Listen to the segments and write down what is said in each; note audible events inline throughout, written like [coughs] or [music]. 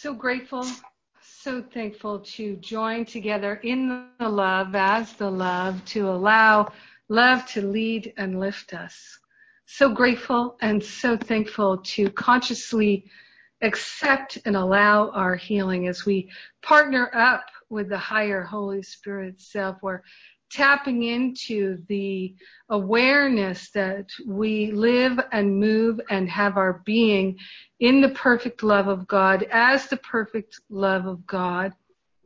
so grateful, so thankful to join together in the love, as the love, to allow love to lead and lift us. So grateful and so thankful to consciously accept and allow our healing as we partner up with the higher Holy Spirit self. We're tapping into the awareness that we live and move and have our being in the perfect love of God as the perfect love of God.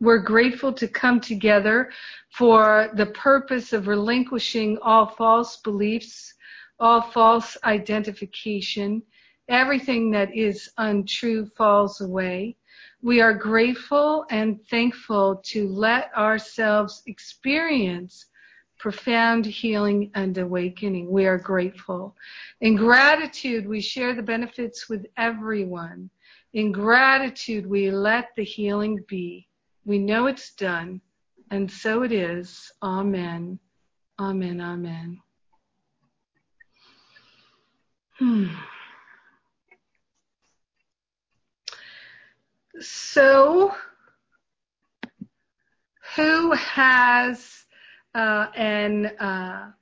We're grateful to come together for the purpose of relinquishing all false beliefs, all false identification. Everything that is untrue falls away. We are grateful and thankful to let ourselves experience profound healing and awakening. We are grateful. In gratitude, we share the benefits with everyone. In gratitude, we let the healing be. We know it's done, and so it is. Amen. Amen. Amen. Hmm. So, who has uh, an uh,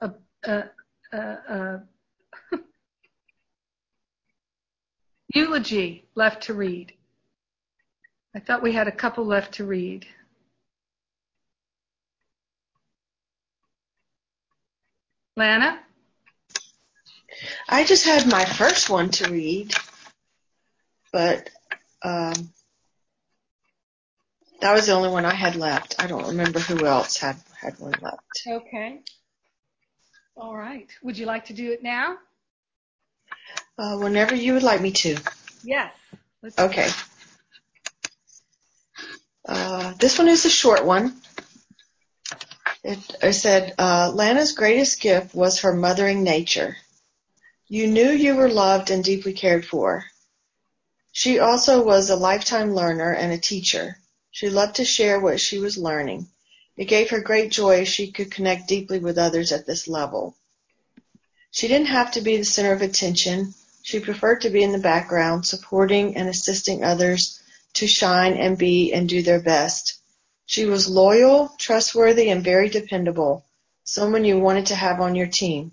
a, a, a, [laughs] eulogy left to read? I thought we had a couple left to read. Lana? I just had my first one to read but um, that was the only one I had left. I don't remember who else had had one left. Okay. All right. Would you like to do it now? Uh, whenever you would like me to. Yes. Let's okay. Uh, this one is a short one. It, it said, uh, Lana's greatest gift was her mothering nature. You knew you were loved and deeply cared for. She also was a lifetime learner and a teacher. She loved to share what she was learning. It gave her great joy she could connect deeply with others at this level. She didn't have to be the center of attention. She preferred to be in the background, supporting and assisting others to shine and be and do their best. She was loyal, trustworthy, and very dependable, someone you wanted to have on your team.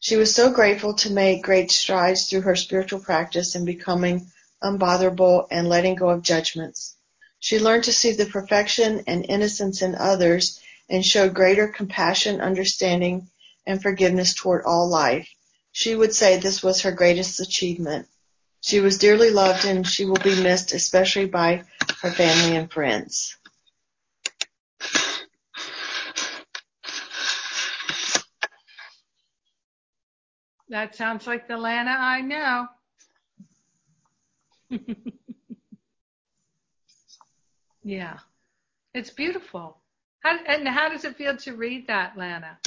She was so grateful to make great strides through her spiritual practice and becoming unbotherable, and letting go of judgments. She learned to see the perfection and innocence in others and showed greater compassion, understanding, and forgiveness toward all life. She would say this was her greatest achievement. She was dearly loved and she will be missed, especially by her family and friends. That sounds like the Lana I know. [laughs] yeah. It's beautiful. How, and how does it feel to read that, Lana?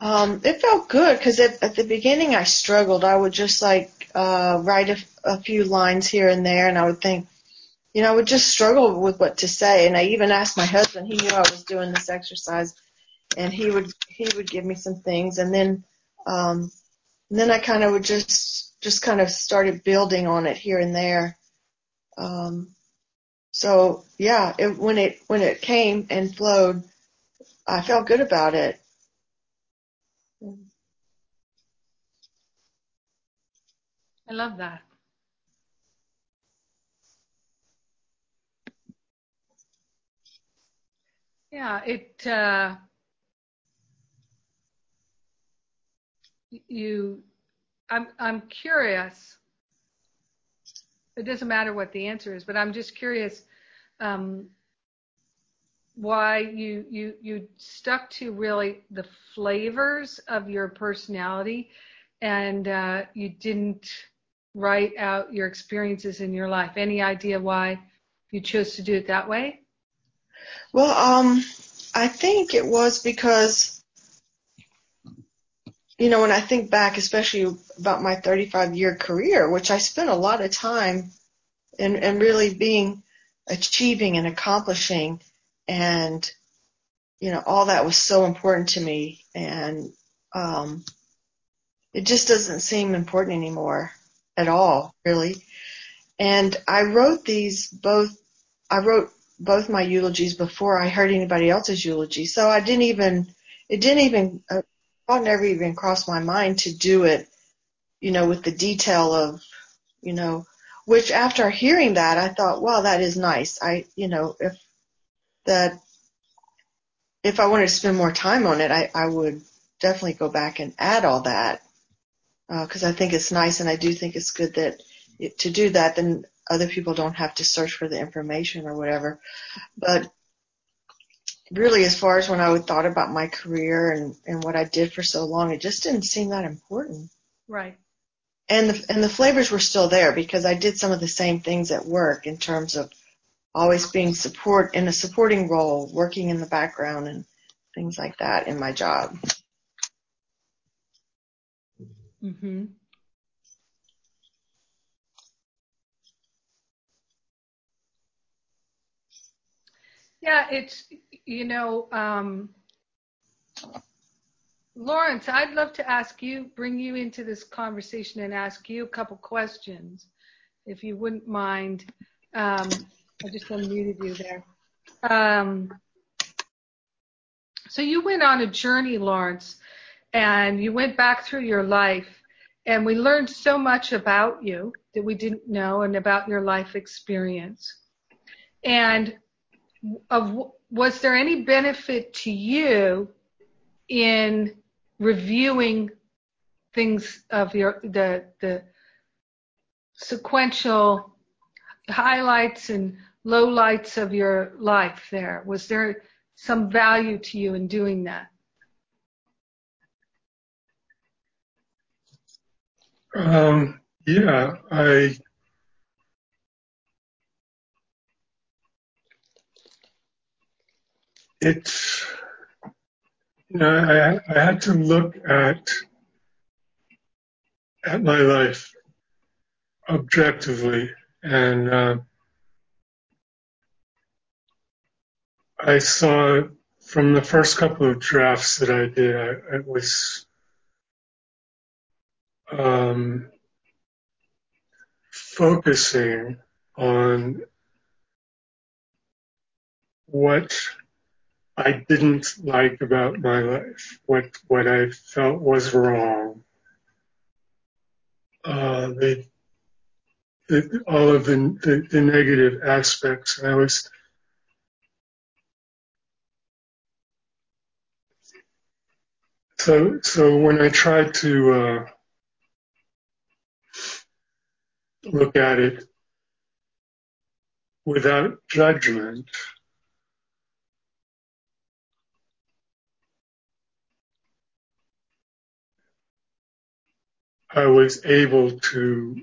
Um, it felt good because at the beginning I struggled. I would just like uh, write a, a few lines here and there, and I would think, you know, I would just struggle with what to say. And I even asked my husband. He knew I was doing this exercise, and he would he would give me some things, and then um, and then I kind of would just just kind of started building on it here and there. Um, so yeah, it, when it when it came and flowed, I felt good about it. I love that. Yeah, it uh, you I'm I'm curious. It doesn't matter what the answer is, but I'm just curious um, why you you you stuck to really the flavors of your personality, and uh, you didn't write out your experiences in your life. Any idea why you chose to do it that way? Well, um, I think it was because you know, when I think back, especially about my 35 year career, which I spent a lot of time in, in really being achieving and accomplishing and, you know, all that was so important to me and, um, it just doesn't seem important anymore. at all, really. And I wrote these both, I wrote both my eulogies before I heard anybody else's eulogy. So I didn't even, it didn't even, uh, thought never even crossed my mind to do it, you know, with the detail of, you know, which after hearing that, I thought, wow, that is nice. I, you know, if that, if I wanted to spend more time on it, I, I would definitely go back and add all that. Uh, cause I think it's nice and I do think it's good that it, to do that, then other people don't have to search for the information or whatever. But really, as far as when I thought about my career and, and what I did for so long, it just didn't seem that important. Right. And the, and the flavors were still there because I did some of the same things at work in terms of always being support in a supporting role, working in the background and things like that in my job. Mhm. Yeah, it's, you know, um, Lawrence, I'd love to ask you, bring you into this conversation and ask you a couple questions, if you wouldn't mind. Um, I just unmuted you there. Um, so you went on a journey, Lawrence, and you went back through your life, and we learned so much about you that we didn't know and about your life experience. And of was there any benefit to you in reviewing things of your the the sequential highlights and lowlights of your life there. Was there some value to you in doing that? Um, yeah i it's I, I had to look at at my life objectively and uh, I saw from the first couple of drafts that I did I, was um, focusing on what I didn't like about my life, what what I felt was wrong. Uh, the, the, all of the, the, the negative aspects. I was so so when I tried to uh, look at it without judgment. I was able to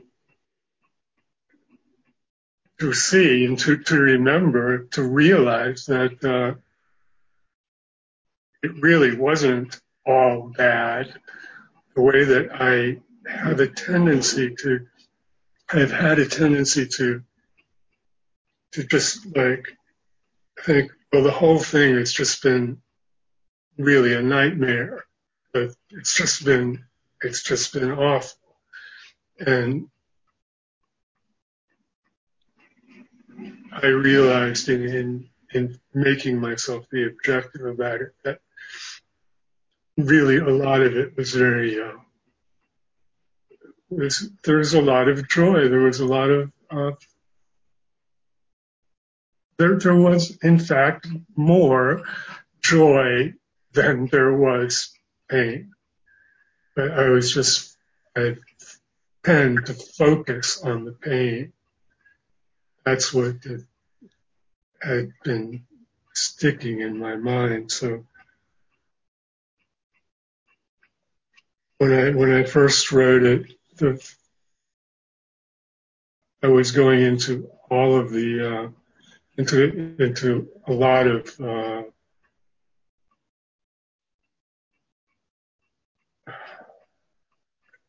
to see and to, to remember, to realize that uh, it really wasn't all bad. The way that I have a tendency to, I've had a tendency to, to just like think, well, the whole thing has just been really a nightmare. But it's just been, it's just been awful. And I realized in, in, in making myself be objective about it that really a lot of it was very, uh, was, there was a lot of joy. There was a lot of, uh, there, there was in fact more joy than there was pain. But I was just, I tend to focus on the pain. That's what had been sticking in my mind. So when I when I first wrote it, the, I was going into all of the uh, into into a lot of uh,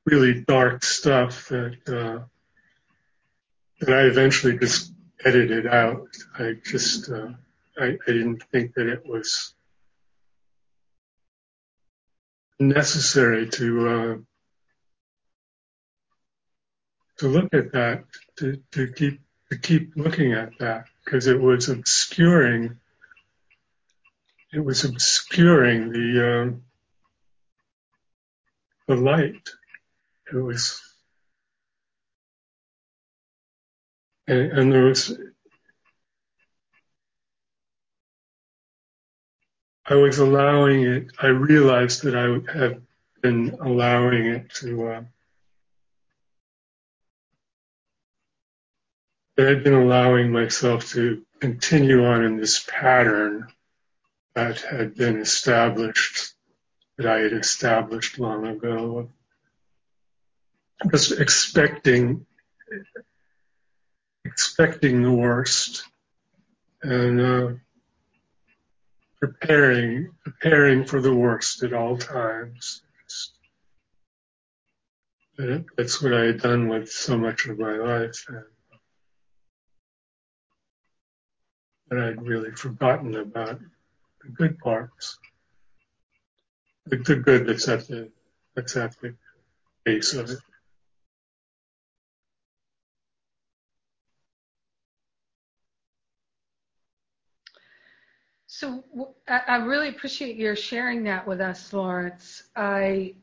really dark stuff that uh, that I eventually just edited out. I just uh, I, I didn't think that it was necessary to uh, to look at that, to, to keep to keep looking at that because it was obscuring it was obscuring the um, the light. Was and, was I was allowing it. I realized that I have been allowing it to. Uh, that I'd been allowing myself to continue on in this pattern that had been established, that I had established long ago. Just expecting, expecting the worst and uh, preparing, preparing for the worst at all times. That's what I had done with so much of my life. And, and I'd really forgotten about the good parts. The, the good that's at the, that's at the base of it. So I really appreciate your sharing that with us, Lawrence. I,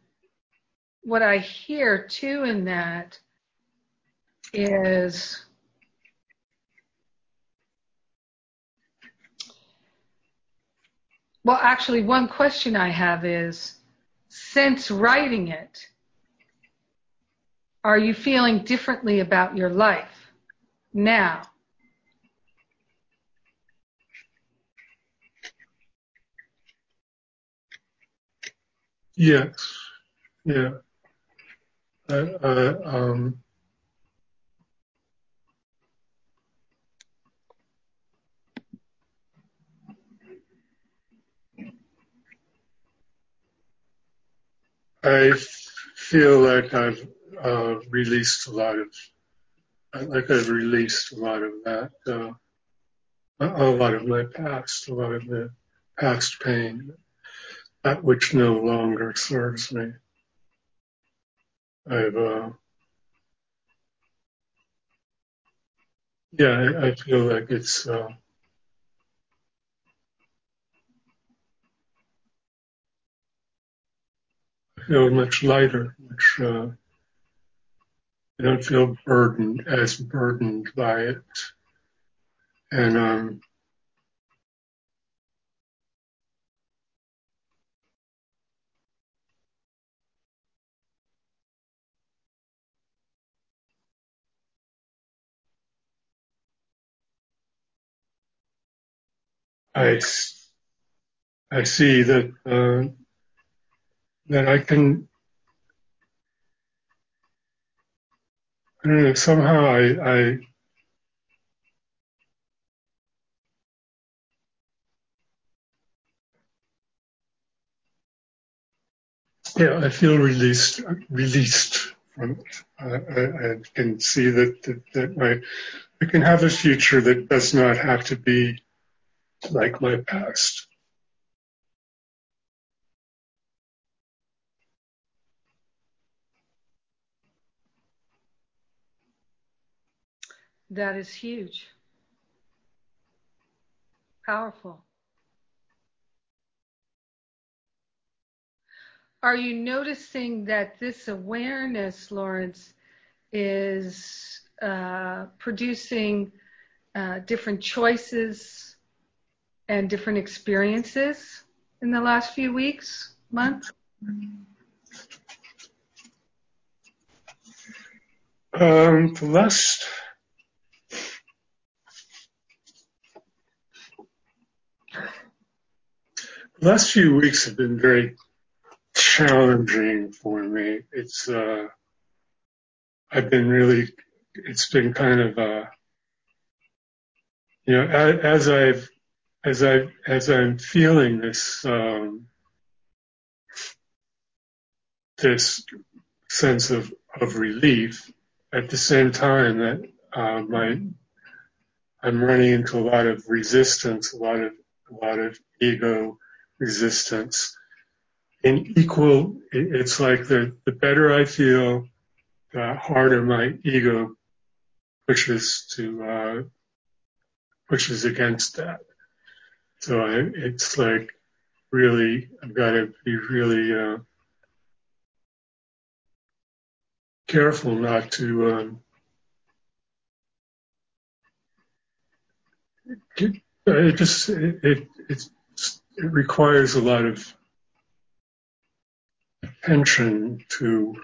what I hear too in that is Well, actually, one question I have is since writing it, are you feeling differently about your life now? Yes. Yeah. I, I, um, I feel like I've uh, released a lot of, like I've released a lot of that, uh, a lot of my past, a lot of the past pain, that which no longer serves me. I've, uh, yeah, I, I feel like it's, uh, I feel much lighter, much, uh, I don't feel burdened, as burdened by it. And, um, I, I see that, uh, that I can I don't know, somehow I, I yeah, I feel released, released from it. I, can see that, I can have a future that does not have to be like my past. That is huge. Powerful. Are you noticing that this awareness, Lawrence, is uh, producing uh, different choices and different experiences in the last few weeks, months? Um, the last The last few weeks have been very challenging for me. It's, uh, I've been really, it's been kind of, uh, you know, as, as I've, as I, as I'm feeling this, um, this sense of, of relief at the same time that, uh, my, I'm running into a lot of resistance, a lot of, a lot of ego resistance. In equal, it's like the, the better I feel, the harder my ego pushes to uh, pushes against that. So I, it's like really, I've got to be really uh, careful not to um, it just it, it it requires a lot of attention to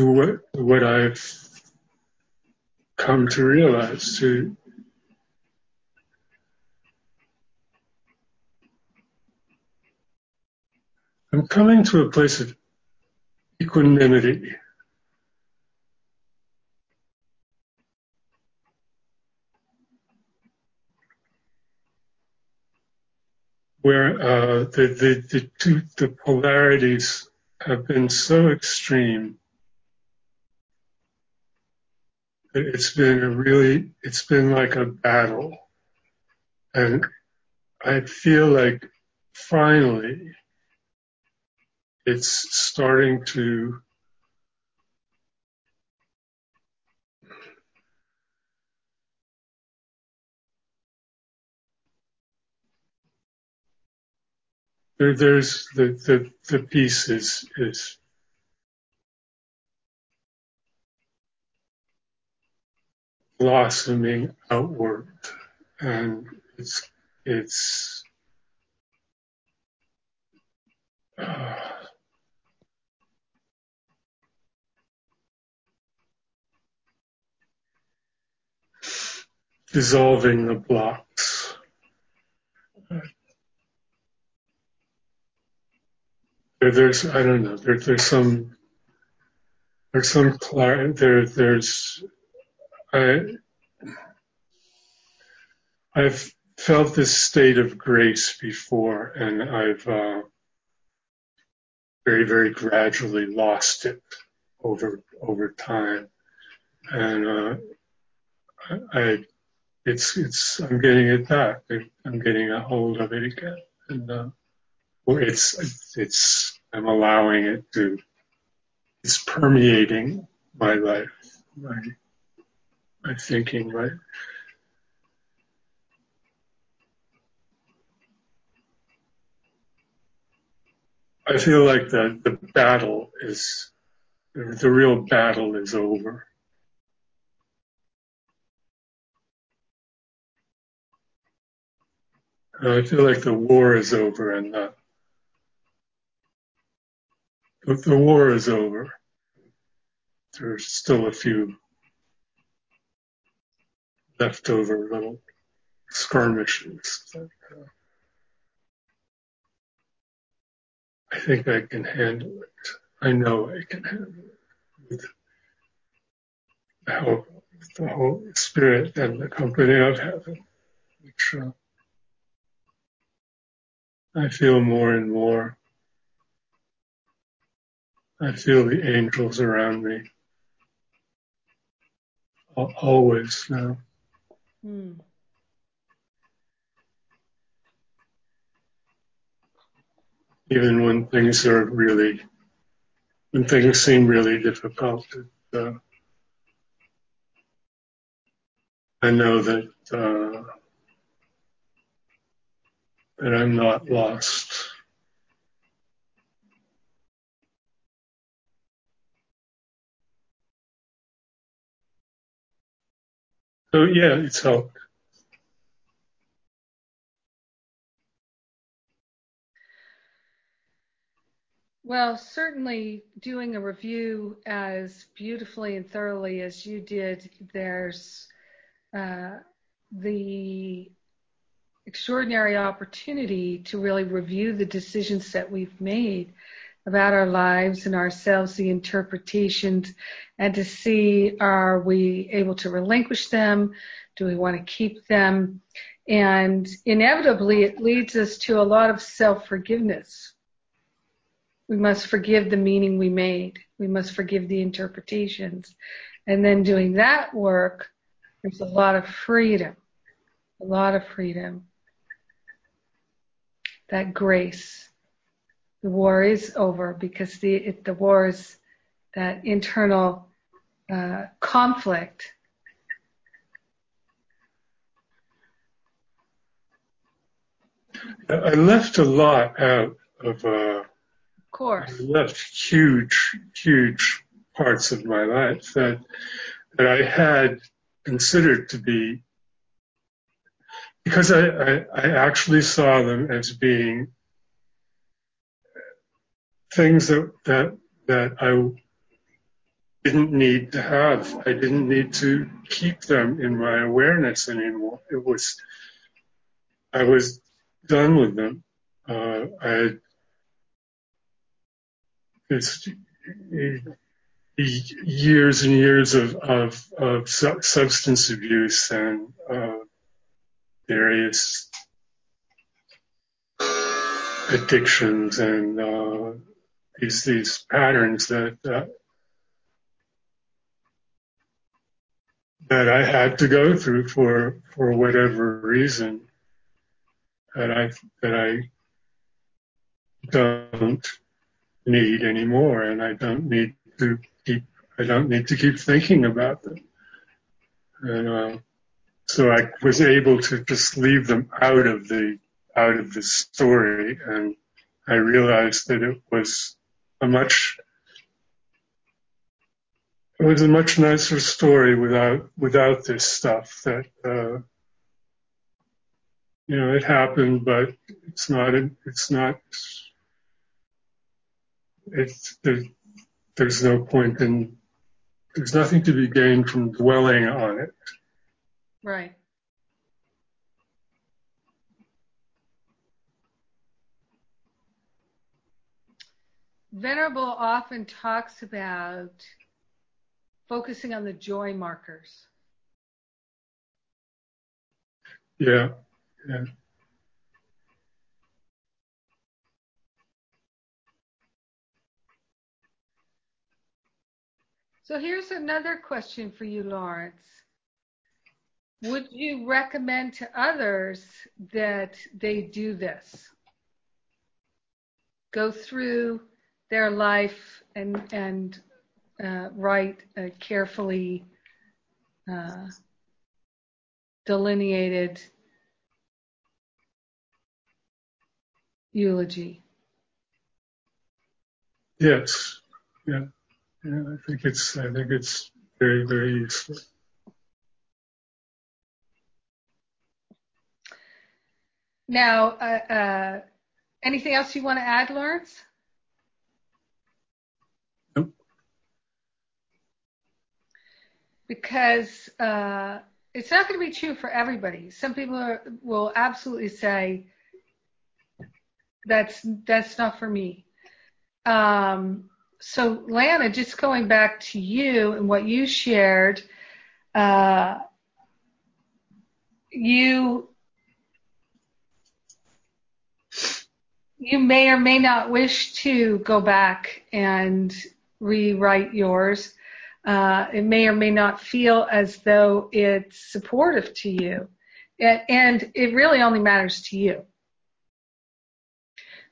to what, what I've come to realize to I'm coming to a place of equanimity. Where uh, the, the, the two the polarities have been so extreme it's been a really it's been like a battle. And I feel like finally it's starting to there, there's the, the, the peace is, is blossoming outward and it's, it's, uh, dissolving the blocks. There, there's, I don't know, there, there's some, there's some clarity, there, there's, I, I've felt this state of grace before and I've, uh, very, very gradually lost it over, over time. And, uh, I, it's it's I'm getting it back. I'm getting a hold of it again, and uh, it's it's I'm allowing it to. It's permeating my life, my my thinking, right. I feel like the the battle is the real battle is over. I feel like the war is over and the, the war is over. There's still a few leftover little skirmishes. That, uh, I think I can handle it. I know I can handle it with the help of the Holy Spirit and the company of heaven, which uh, I feel more and more. I feel the angels around me. Always now. Mm. Even when things are really, when things seem really difficult, uh, I know that uh, that I'm not lost. So yeah, it's helped. Well, certainly doing a review as beautifully and thoroughly as you did, there's uh, the extraordinary opportunity to really review the decisions that we've made about our lives and ourselves, the interpretations, and to see are we able to relinquish them? Do we want to keep them? And inevitably, it leads us to a lot of self forgiveness. We must forgive the meaning we made. We must forgive the interpretations. And then doing that work There's a lot of freedom, a lot of freedom. That grace. The war is over because the it, the war is that internal uh, conflict. I left a lot out of. Uh, of course. I left huge, huge parts of my life that that I had considered to be because I, I, I actually saw them as being things that that that I didn't need to have. I didn't need to keep them in my awareness anymore. It was I was done with them. Uh, I it's years and years of, of, of substance abuse and uh, various addictions and uh, these these patterns that uh, that I had to go through for for whatever reason that I that I don't need anymore, and I don't need to keep I don't need to keep thinking about them. And uh, so I was able to just leave them out of the out of the story, and I realized that it was a much it was a much nicer story without without this stuff that uh, you know it happened but it's not it's not it's there, there's no point in there's nothing to be gained from dwelling on it. Right Venerable often talks about focusing on the joy markers. Yeah, yeah. So here's another question for you, Lawrence. Would you recommend to others that they do this? Go through their life and and uh, write a carefully uh, delineated eulogy. Yes, yeah, yeah. I think it's I think it's very very useful. Now, uh, uh anything else you want to add, Lawrence? Because uh, it's not going to be true for everybody. Some people are, will absolutely say that's that's not for me. Um, so, Lana, just going back to you and what you shared, uh, you you may or may not wish to go back and rewrite yours uh, it may or may not feel as though it's supportive to you. And it really only matters to you.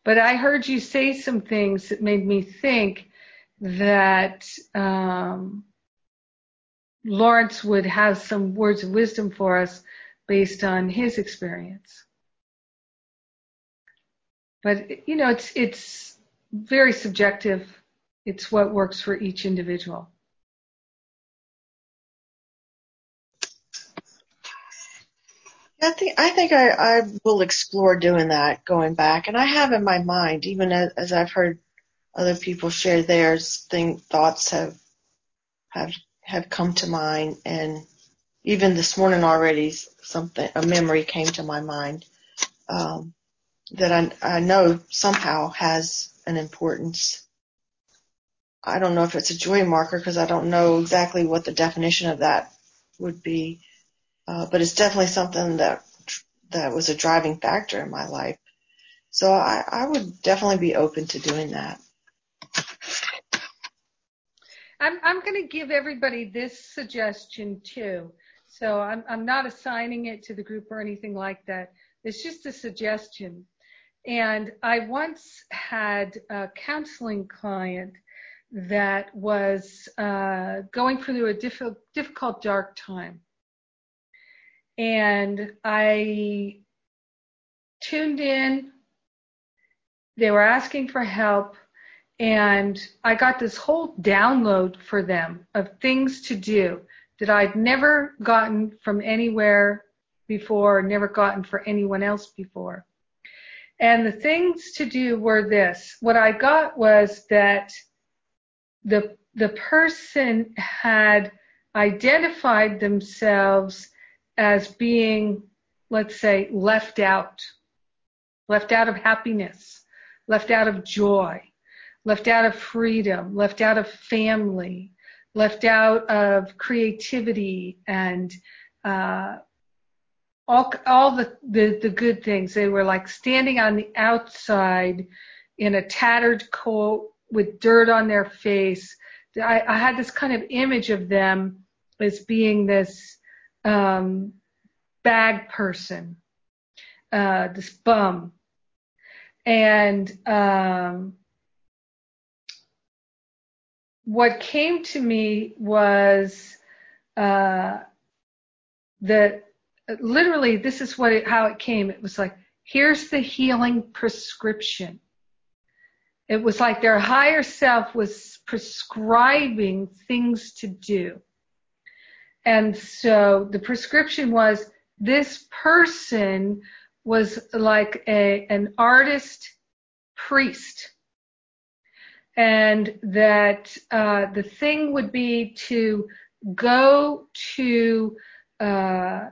But I heard you say some things that made me think that um, Lawrence would have some words of wisdom for us based on his experience. But you know, it's it's very subjective. It's what works for each individual. I think I think I, I will explore doing that, going back, and I have in my mind, even as, as I've heard other people share theirs, think thoughts have have have come to mind, and even this morning already, something a memory came to my mind um, that I, I know somehow has an importance. I don't know if it's a joy marker because I don't know exactly what the definition of that would be uh, but it's definitely something that that was a driving factor in my life. So I, I would definitely be open to doing that. I'm I'm going to give everybody this suggestion too. So I'm, I'm not assigning it to the group or anything like that. It's just a suggestion. And I once had a counseling client that was uh, going through a diff- difficult, dark time. And I tuned in. They were asking for help. And I got this whole download for them of things to do that I'd never gotten from anywhere before, never gotten for anyone else before. And the things to do were this. What I got was that the, the person had identified themselves as being, let's say, left out, left out of happiness, left out of joy, left out of freedom, left out of family, left out of creativity and uh, all all the, the the good things. They were like standing on the outside in a tattered coat with dirt on their face. I, I had this kind of image of them as being this um, bag person, uh, this bum, and um, what came to me was uh, that literally this is what it, how it came. It was like, here's the healing prescription. It was like their higher self was prescribing things to do. And so the prescription was this person was like a, an artist priest. And that uh, the thing would be to go to uh,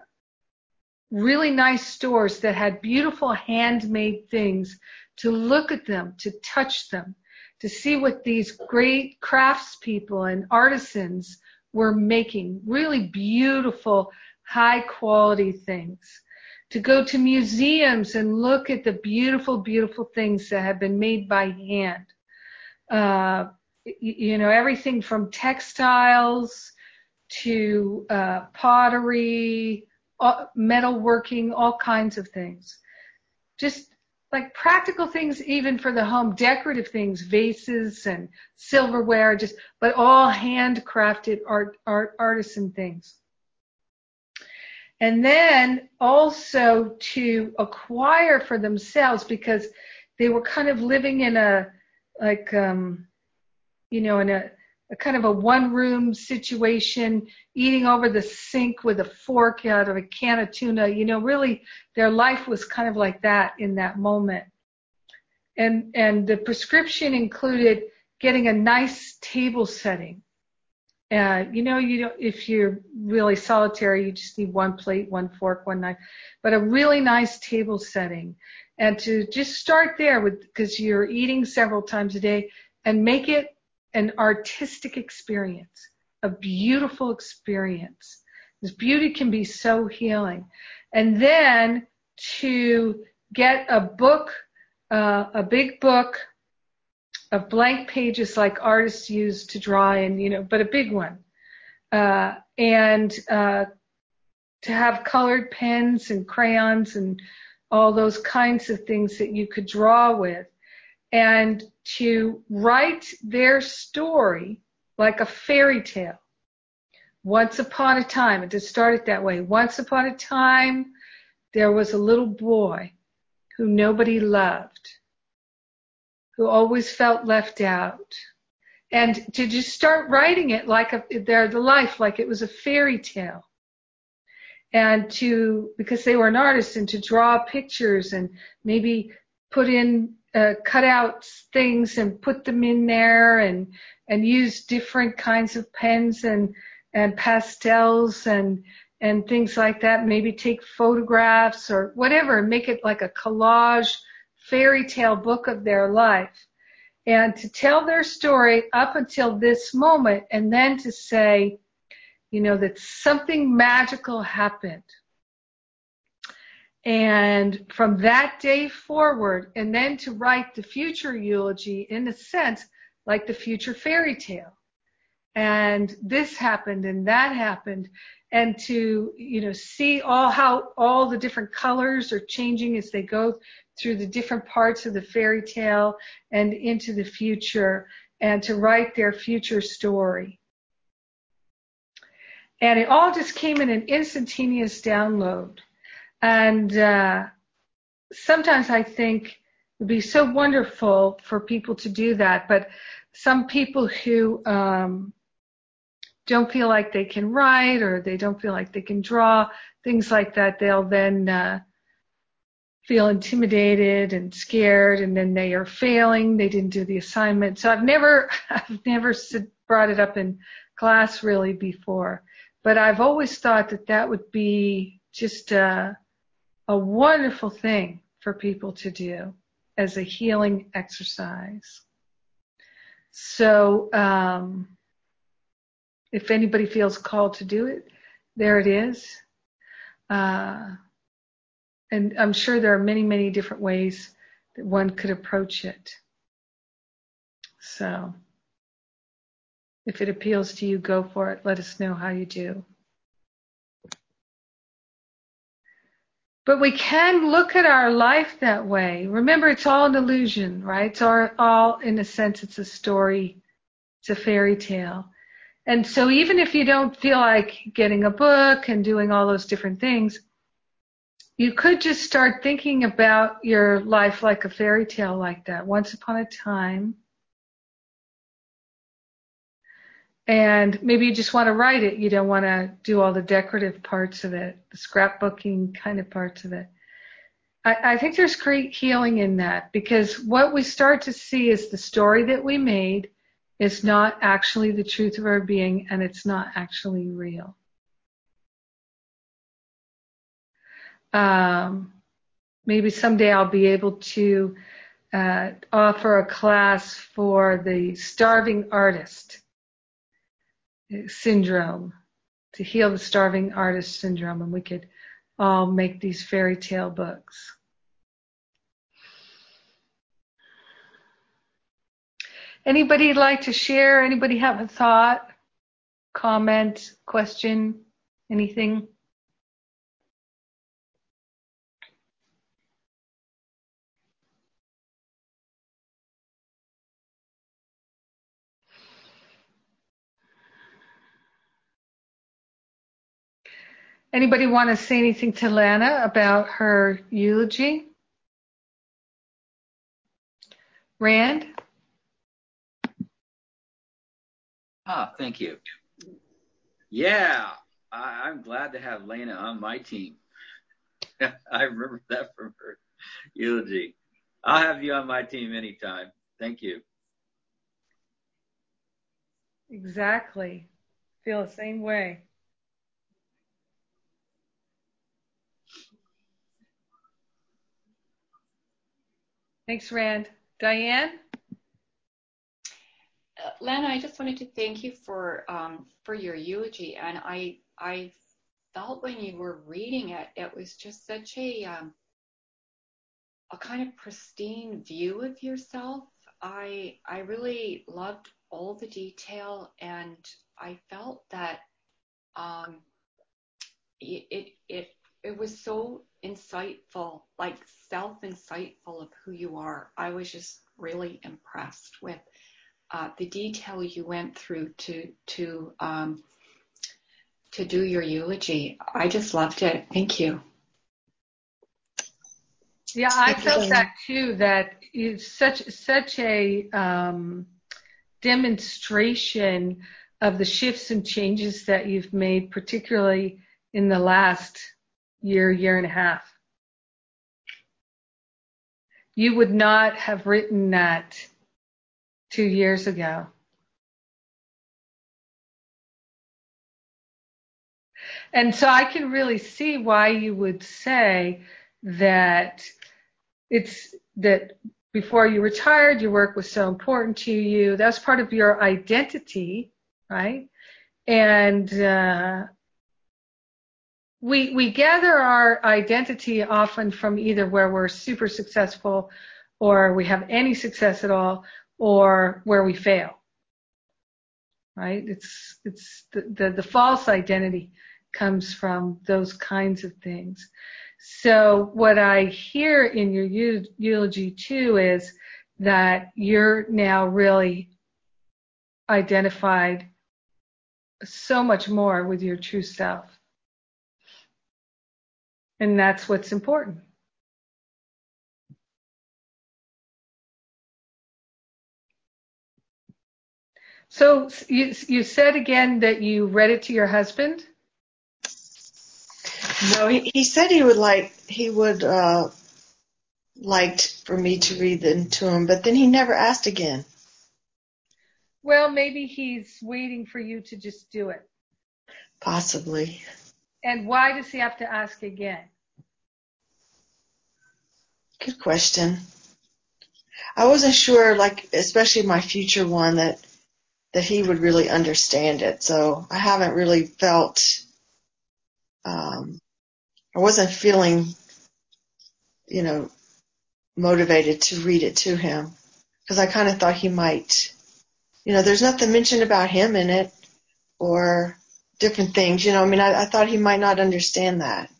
really nice stores that had beautiful handmade things, to look at them, to touch them, to see what these great craftspeople and artisans were making, really beautiful, high quality things. To go to museums and look at the beautiful, beautiful things that have been made by hand uh, you know, everything from textiles to uh, pottery, metalworking, all kinds of things. Just like practical things, even for the home, decorative things, vases and silverware, just but all handcrafted art, art artisan things. And then also to acquire for themselves because they were kind of living in a like um you know in a, a kind of a one room situation eating over the sink with a fork out of a can of tuna. You know really their life was kind of like that in that moment. And and the prescription included getting a nice table setting. Uh, you know, you don't, if you're really solitary, you just need one plate, one fork, one knife, but a really nice table setting. And to just start there with because you're eating several times a day and make it an artistic experience, a beautiful experience. This beauty can be so healing. And then to get a book, uh, a big book of blank pages like artists use to draw in, you know, but a big one. Uh, and uh, to have colored pens and crayons and all those kinds of things that you could draw with, and to write their story like a fairy tale. Once upon a time, to start it that way, once upon a time, there was a little boy who nobody loved, who always felt left out. And to just start writing it like a, their the life, like it was a fairy tale and to because they were an artist and to draw pictures and maybe put in uh, cut out things and put them in there and and use different kinds of pens and and pastels and and things like that maybe take photographs or whatever and make it like a collage fairy tale book of their life and to tell their story up until this moment and then to say you know, that something magical happened. And from that day forward, and then to write the future eulogy in a sense, like the future fairy tale. and this happened and that happened and to you know see all how all the different colors are changing as they go through the different parts of the fairy tale and into the future and to write their future story and it all just came in an instantaneous download and uh, sometimes i think it would be so wonderful for people to do that but some people who um, don't feel like they can write or they don't feel like they can draw, things like that, they'll then uh, feel intimidated and scared, and then they are failing. They didn't do the assignment. So I've never, [laughs] I've never brought it up in class really before, but I've always thought that that would be just a, a wonderful thing for people to do as a healing exercise. So, um, if anybody feels called to do it, there it is. Uh, and I'm sure there are many, many different ways that one could approach it. So, if it appeals to you, go for it. Let us know how you do. But we can look at our life that way. Remember, it's all an illusion, right? It's all, in a sense, it's a story. It's a fairy tale. And so even if you don't feel like getting a book and doing all those different things, you could just start thinking about your life like a fairy tale like that. Once upon a time. And maybe you just want to write it. You don't want to do all the decorative parts of it, the scrapbooking kind of parts of it. I, I think there's great healing in that because what we start to see is the story that we made is not actually the truth of our being and it's not actually real. Um, maybe someday I'll be able to uh, offer a class for the starving artist syndrome to heal the starving artist syndrome and we could all make these fairy tale books. Anybody like to share? Anybody have a thought, comment, question, anything? Anybody want to say anything to Lana about her eulogy? Rand? Ah, thank you. Yeah, I, am glad to have Lana on my team. [laughs] I remember that from her eulogy. I'll have you on my team anytime. Thank you. Exactly. Feel the same way. Thanks, Rand. Diane? Uh, I just wanted to thank you for um, for your eulogy, and I I felt when you were reading it, it was just such a um, a kind of pristine view of yourself. I I really loved all the detail, and I felt that um, it, it it it was so insightful, like self insightful of who you are. I was just really impressed with uh, the detail you went through to to um, to do your eulogy. I just loved it. Thank you. Yeah, I felt that too. That it's such such a um, demonstration of the shifts and changes that you've made, particularly in the last year, year and a half. You would not have written that two years ago. And so I can really see why you would say that it's that before you retired, your work was so important to you. That's part of your identity, right? And uh, we we gather our identity often from either where we're super successful or we have any success at all or where we fail. right? It's, it's the, the, the false identity comes from those kinds of things. So what I hear in your eulogy too is that you're now really identified so much more with your true self. And that's what's important. So you, you said again that you read it to your husband? No, he, he said he would like, he would, uh, liked for me to read them to him, but then he never asked again. Well, maybe he's waiting for you to just do it. Possibly. And why does he have to ask again? Good question. I wasn't sure, like, especially my future one, that that he would really understand it. So I haven't really felt, um, I wasn't feeling, you know, motivated to read it to him because I kind of thought he might, you know, there's nothing mentioned about him in it or different things, you know, I mean, I, I thought he might not understand that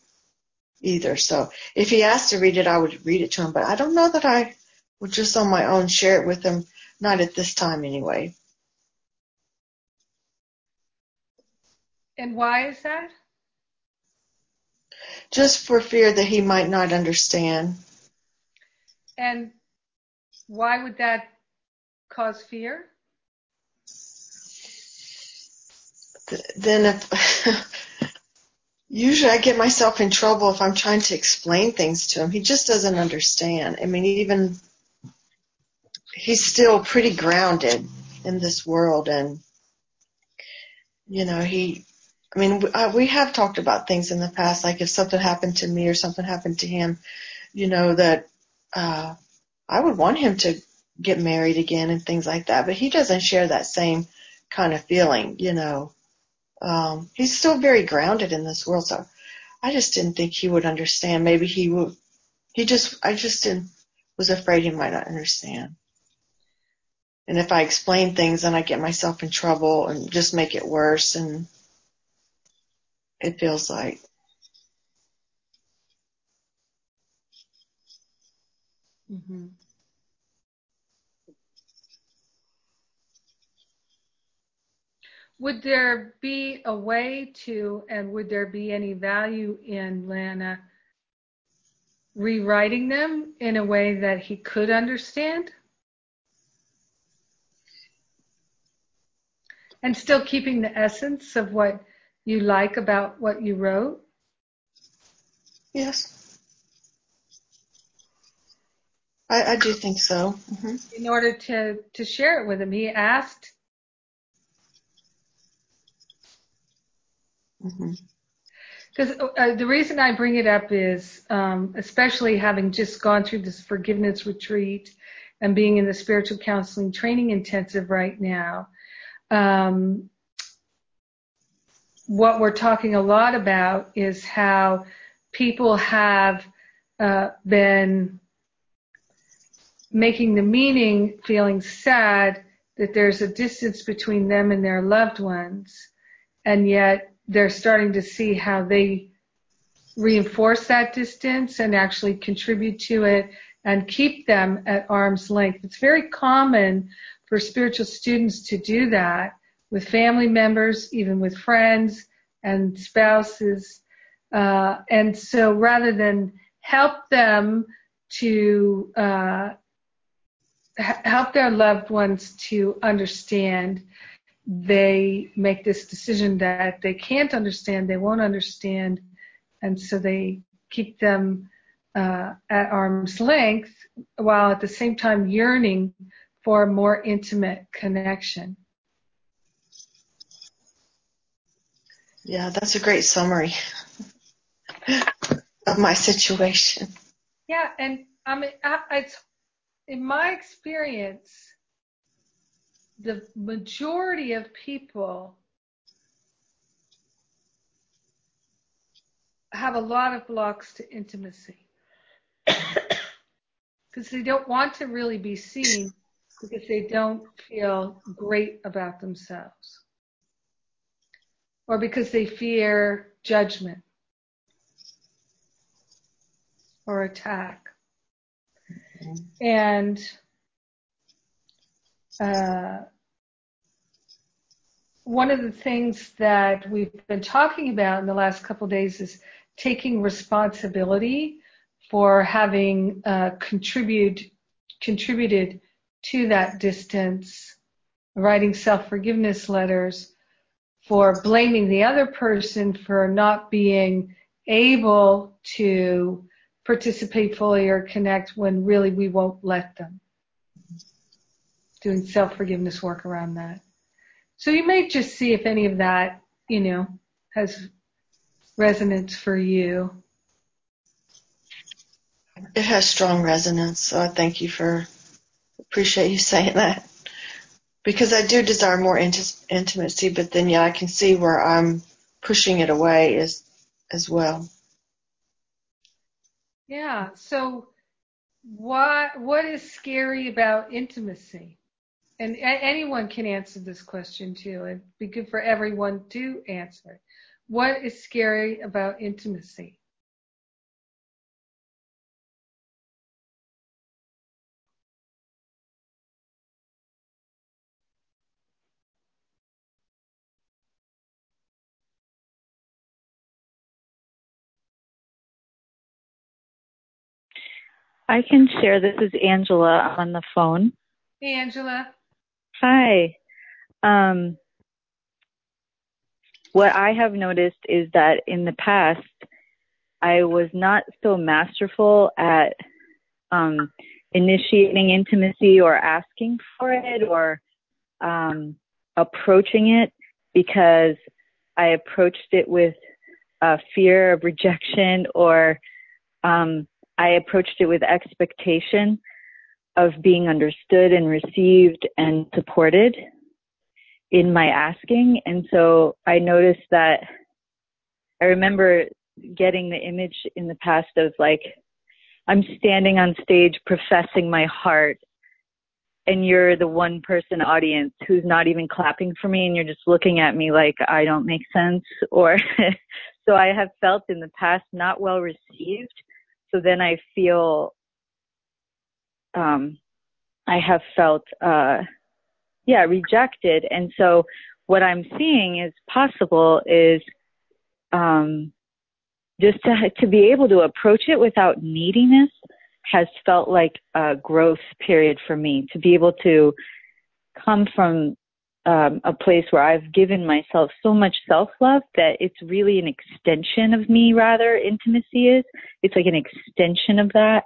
either. So if he asked to read it, I would read it to him, but I don't know that I would just on my own share it with him, not at this time anyway. And why is that? Just for fear that he might not understand. And why would that cause fear? Then if, [laughs] usually I get myself in trouble if I'm trying to explain things to him. He just doesn't understand. I mean, even, he's still pretty grounded in this world and, you know, he, I mean, we have talked about things in the past, like if something happened to me or something happened to him, you know, that, uh, I would want him to get married again and things like that, but he doesn't share that same kind of feeling, you know. Um, he's still very grounded in this world, so I just didn't think he would understand. Maybe he would, he just, I just didn't, was afraid he might not understand. And if I explain things, then I get myself in trouble and just make it worse and it feels like. Mm-hmm. Would there be a way to, and would there be any value in Lana rewriting them in a way that he could understand? And still keeping the essence of what you like about what you wrote? Yes. I, I do think so. Mm-hmm. In order to, to share it with him, he asked. Because mm-hmm. uh, the reason I bring it up is, um, especially having just gone through this forgiveness retreat and being in the spiritual counseling training intensive right now, um, what we're talking a lot about is how people have uh, been making the meaning feeling sad that there's a distance between them and their loved ones, and yet they're starting to see how they reinforce that distance and actually contribute to it and keep them at arm's length. It's very common for spiritual students to do that with family members, even with friends and spouses. Uh, and so rather than help them to uh, help their loved ones to understand they make this decision that they can't understand, they won't understand, and so they keep them uh, at arm's length while at the same time yearning for a more intimate connection. Yeah, that's a great summary [laughs] of my situation. Yeah, and I mean, it's in my experience, the majority of people have a lot of blocks to intimacy [coughs] because they don't want to really be seen because they don't feel great about themselves. or because they fear judgment or attack. Mm-hmm. And uh, one of the things that we've been talking about in the last couple days is taking responsibility for having uh, contribute, contributed to that distance, writing self-forgiveness letters, for blaming the other person for not being able to participate fully or connect when really we won't let them. Doing self-forgiveness work around that. So you may just see if any of that, you know, has resonance for you. It has strong resonance, so I thank you for appreciate you [laughs] saying that. Because I do desire more int- intimacy, but then yeah, I can see where I'm pushing it away as as well. Yeah. So what what is scary about intimacy? And a- anyone can answer this question too. It'd be good for everyone to answer. What is scary about intimacy? I can share. This is Angela on the phone. Hey, Angela. Hi. Um, what I have noticed is that in the past, I was not so masterful at um, initiating intimacy or asking for it or um, approaching it because I approached it with a fear of rejection or um, I approached it with expectation of being understood and received and supported in my asking. And so I noticed that I remember getting the image in the past of like, I'm standing on stage professing my heart and you're the one person audience who's not even clapping for me and you're just looking at me like I don't make sense or [laughs] so I have felt in the past not well received so then I feel, um, I have felt, uh, yeah, rejected. And so what I'm seeing is possible is, um, just to, to be able to approach it without neediness has felt like a growth period for me to be able to come from um, a place where I've given myself so much self love that it's really an extension of me, rather, intimacy is. It's like an extension of that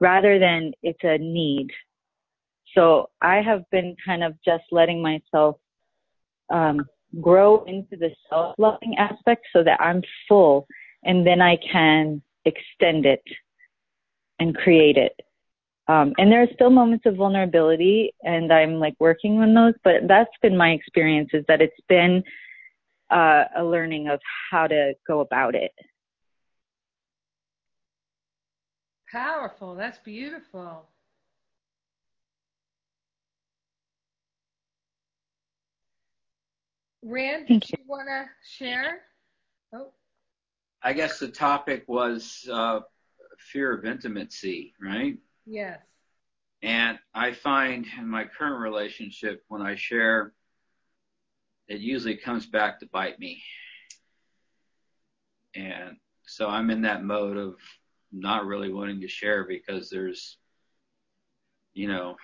rather than it's a need. So I have been kind of just letting myself um, grow into the self loving aspect so that I'm full and then I can extend it and create it. Um, and there are still moments of vulnerability and I'm like working on those, but that's been my experience is that it's been uh, a learning of how to go about it. Powerful. That's beautiful. Rand, did you, you want to share? Oh. I guess the topic was uh, fear of intimacy, right? Yes. And I find in my current relationship, when I share, it usually comes back to bite me. And so I'm in that mode of not really wanting to share because there's, you know,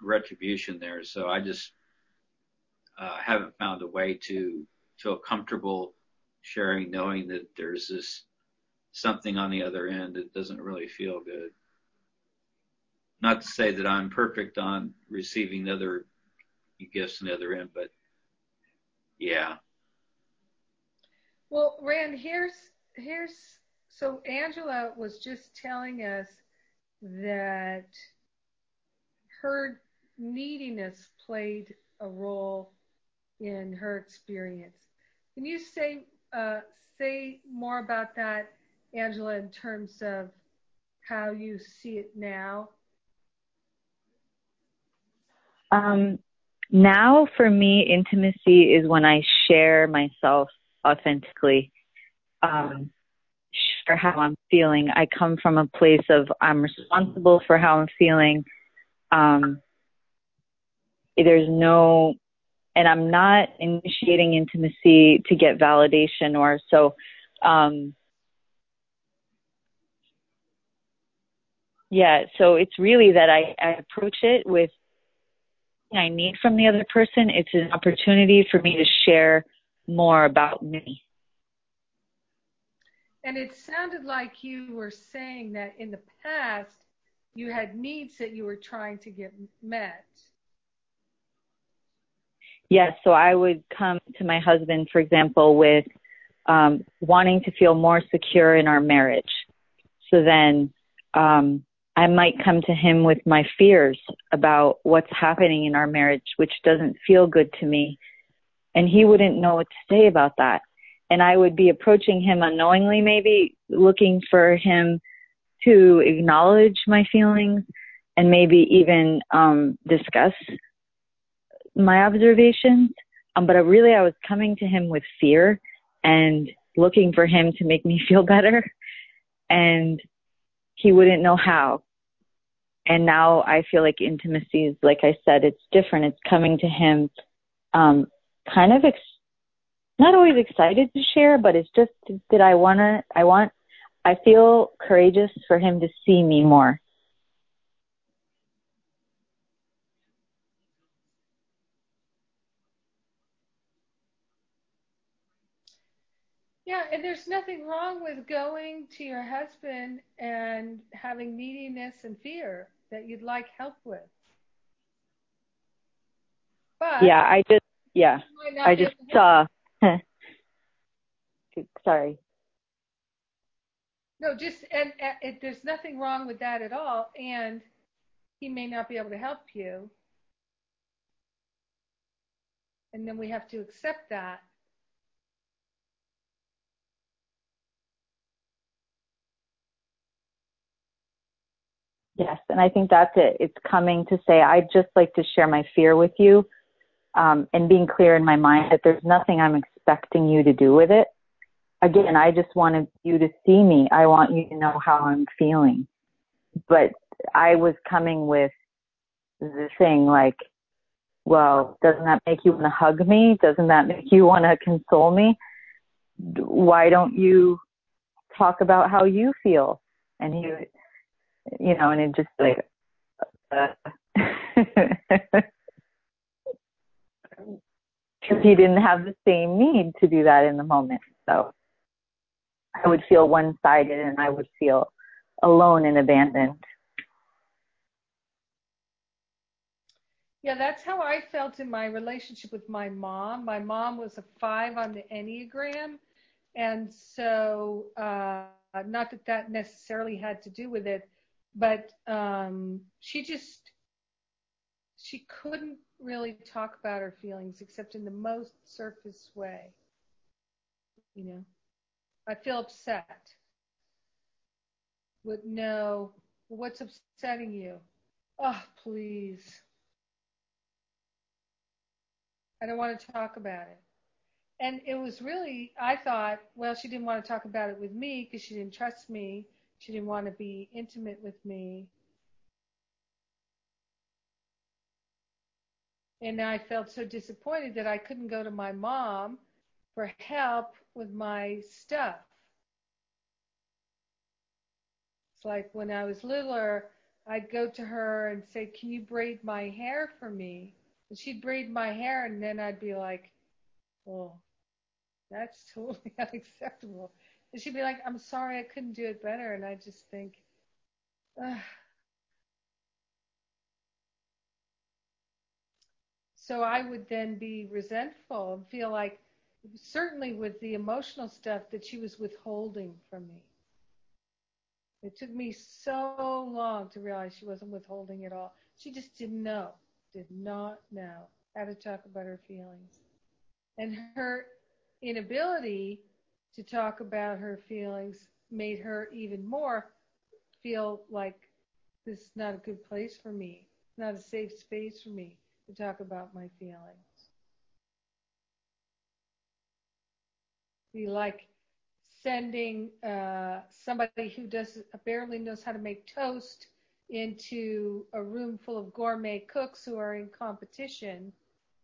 retribution there. So I just uh, haven't found a way to feel comfortable sharing, knowing that there's this something on the other end that doesn't really feel good not to say that I'm perfect on receiving the other gifts on the other end, but yeah. Well, Rand, here's here's so Angela was just telling us that her neediness played a role in her experience. Can you say uh, say more about that, Angela, in terms of how you see it now? Um, now for me, intimacy is when I share myself authentically um, share how I'm feeling. I come from a place of I'm responsible for how I'm feeling. Um, there's no, and I'm not initiating intimacy to get validation or so. Um, yeah, so it's really that I, I approach it with I need from the other person. It's an opportunity for me to share more about me. And it sounded like you were saying that in the past you had needs that you were trying to get met. Yes, so I would come to my husband, for example, with um, wanting to feel more secure in our marriage. So then um, I might come to him with my fears about what's happening in our marriage, which doesn't feel good to me. And he wouldn't know what to say about that. And I would be approaching him unknowingly, maybe looking for him to acknowledge my feelings and maybe even um, discuss my observations. Um, but I really, I was coming to him with fear and looking for him to make me [laughs] feel better. And he wouldn't know how. And now I feel like intimacy is, like I said, it's different. It's coming to him, um, kind of, ex- not always excited to share, but it's just that I want to, I want, I feel courageous for him to see me more. Yeah, and there's nothing wrong with going to your husband and having neediness and fear that you'd like help with. But yeah, I just yeah, I just saw. [laughs] sorry. No, just and, and it, there's nothing wrong with that at all, and he may not be able to help you, and then we have to accept that Yes, and I think that's it. It's coming to say, I'd just like to share my fear with you um, and being clear in my mind that there's nothing I'm expecting you to do with it. Again, I just wanted you to see me. I want you to know how I'm feeling. But I was coming with the thing like, well, doesn't that make you want to hug me? Doesn't that make you want to console me? Why don't you talk about how you feel? And he you know, and it just like, uh, [laughs] he didn't have the same need to do that in the moment. So I would feel one sided and I would feel alone and abandoned. Yeah, that's how I felt in my relationship with my mom. My mom was a five on the Enneagram. And so, uh, not that that necessarily had to do with it, but um, she just she couldn't really talk about her feelings except in the most surface way. You know, I feel upset. Would no, what's upsetting you. Oh, please. I don't want to talk about it. And it was really, I thought, well, she didn't want to talk about it with me because she didn't trust me. She didn't want to be intimate with me. And I felt so disappointed that I couldn't go to my mom for help with my stuff. It's like when I was littler, I'd go to her and say, Can you braid my hair for me? And she'd braid my hair, and then I'd be like, Well, that's [laughs] totally unacceptable. And she'd be like, I'm sorry, I couldn't do it better. And I just think, So I would then be resentful and feel like, certainly with the emotional stuff, that she was withholding from me. It took me so long to realize she wasn't withholding at all. She just didn't know, did not know how to talk about her feelings. And her inability to talk about her feelings made her even more feel like this is not a good place for me, not a safe space for me to talk about my feelings. be like sending uh, somebody who does barely knows how to make toast into a room full of gourmet cooks who are in competition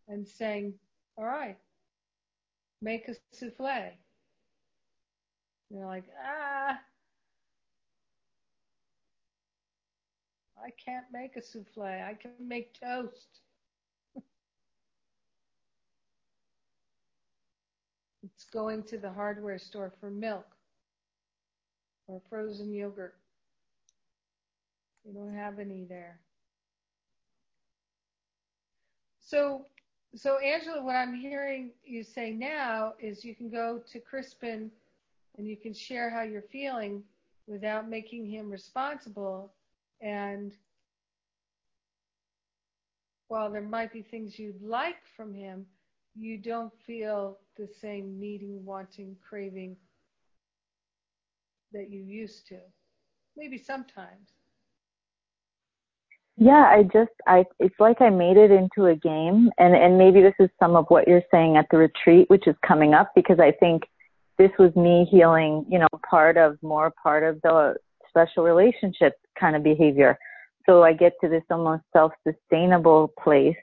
and saying, all right, make a souffle. They're like, ah, I can't make a souffle. I can make toast. it's going to the hardware store for milk or frozen yogurt. We don't have any there. So, so Angela, what I'm hearing you say now is you can go to Crispin and you can share how you're feeling without making him responsible. And while there might be things you'd like from him, you don't feel the same needing, wanting, craving that you used to. Maybe sometimes. Yeah, I just I it's like I made it into a game and and maybe this is some of what you're saying at the retreat which is coming up because I think this was me healing, you know, part of more part of the special relationship kind of behavior. So I get to this almost self-sustainable place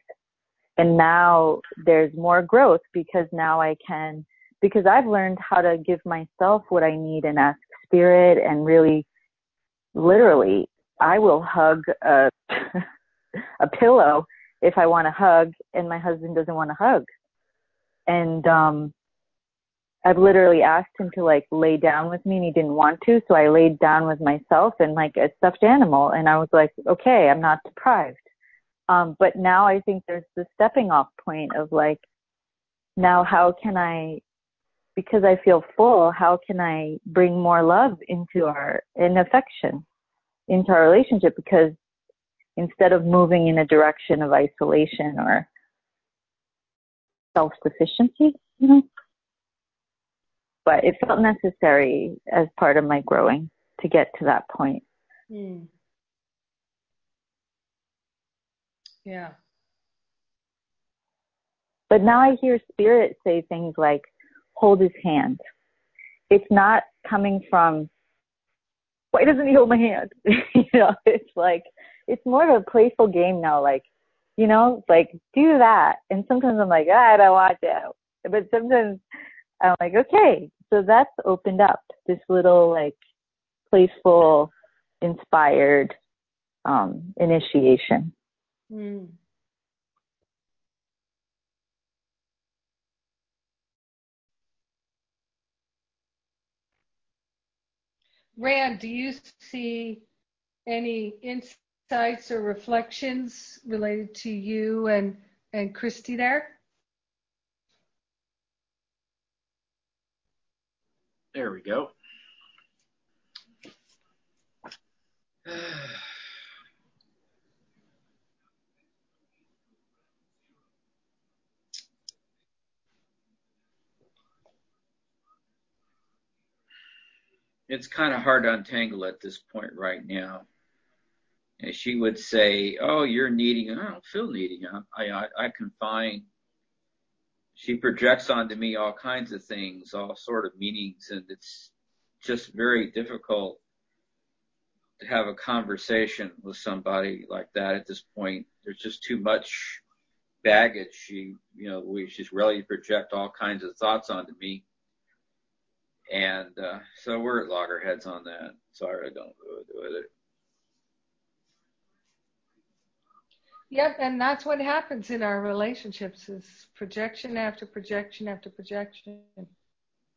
and now there's more growth because now I can because I've learned how to give myself what I need and ask spirit and really literally I will hug a [laughs] a pillow if I want to hug and my husband doesn't want to hug. And um I've literally asked him to like lay down with me and he didn't want to, so I laid down with myself and like a stuffed animal and I was like, okay, I'm not deprived. Um but now I think there's the stepping off point of like now how can I because I feel full, how can I bring more love into our in affection? into our relationship because instead of moving in a direction of isolation or self-sufficiency, you know. But it felt necessary as part of my growing to get to that point. Hmm. Yeah. But now I hear spirit say things like, hold his hand. It's not coming from why doesn't he hold my hand? [laughs] you know, it's like it's more of a playful game now. Like, you know, like do that. And sometimes I'm like, ah, I don't want to. But sometimes I'm like, okay. So that's opened up this little like playful, inspired um, initiation. Mm. Rand, do you see any insights or reflections related to you and, and Christy there? There we go. [sighs] [sighs] [sighs] it's kind of hard to untangle at this point right now. And she would say, "Oh, you're needing." I don't feel needing. I, I I can find. She projects onto me all kinds of things, all sort of meanings, and it's just very difficult to have a conversation with somebody like that at this point. There's just too much baggage. She, you know, we, she's really project all kinds of thoughts onto me and uh, so we're at loggerheads on that. Sorry, I don't do with it. Yep, and that's what happens in our relationships is projection after projection after projection.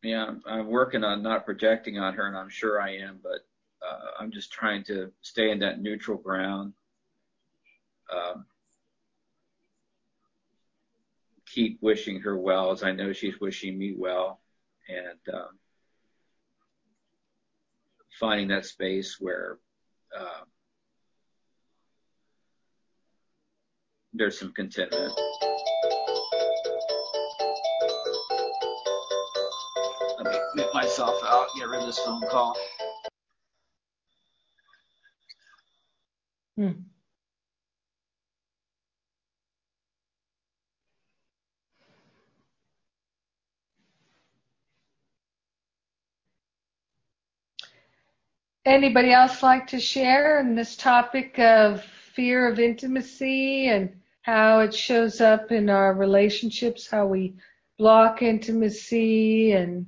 Yeah, I'm working on not projecting on her, and I'm sure I am, but uh, I'm just trying to stay in that neutral ground. Um, keep wishing her well, as I know she's wishing me well, and um, finding that space where uh, there's some contentment. Let me get myself out, get rid of this phone call. Hmm. Anybody else like to share in this topic of fear of intimacy and how it shows up in our relationships, how we block intimacy and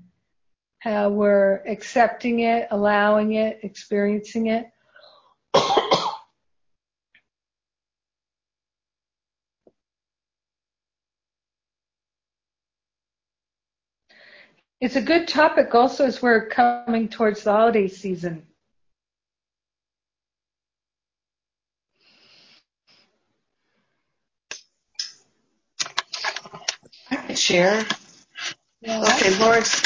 how we're accepting it, allowing it, experiencing it. it's a good topic also as we're coming towards the holiday season. Share? Okay, Lawrence.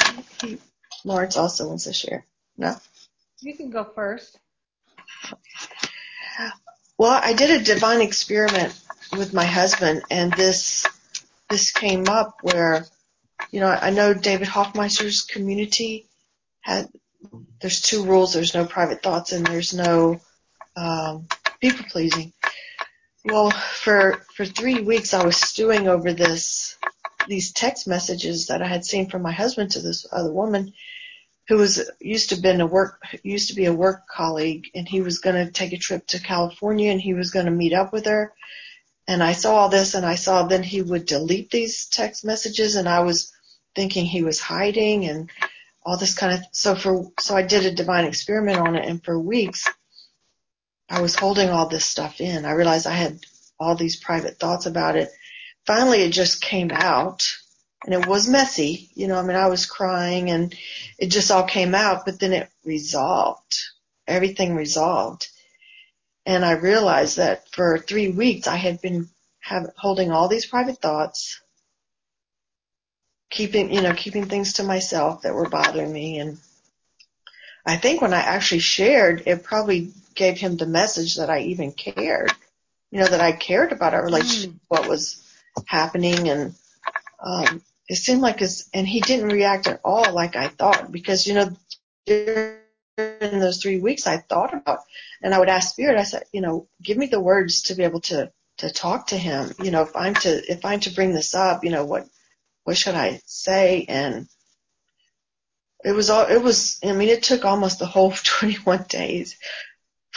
Lawrence also wants to share. No? You can go first. Well, I did a divine experiment with my husband, and this this came up where, you know, I know David Hoffmeister's community had. There's two rules. There's no private thoughts, and there's no um, people pleasing. Well, for for three weeks, I was stewing over this these text messages that I had seen from my husband to this other woman who was used to been a work used to be a work colleague and he was going to take a trip to California and he was going to meet up with her and I saw all this and I saw then he would delete these text messages and I was thinking he was hiding and all this kind of so for so I did a divine experiment on it and for weeks I was holding all this stuff in. I realized I had all these private thoughts about it finally it just came out and it was messy. You know, I mean, I was crying and it just all came out, but then it resolved. Everything resolved. And I realized that for three weeks I had been have, holding all these private thoughts, keeping, you know, keeping things to myself that were bothering me. And I think when I actually shared, it probably gave him the message that I even cared, you know, that I cared about our relationship, mm. what was happening and um it seemed like his and he didn't react at all like I thought because you know during those three weeks I thought about and I would ask spirit I said you know give me the words to be able to to talk to him. You know if I'm to if I'm to bring this up you know what what should I say? And it was all it was I mean it took almost the whole [laughs] 21 days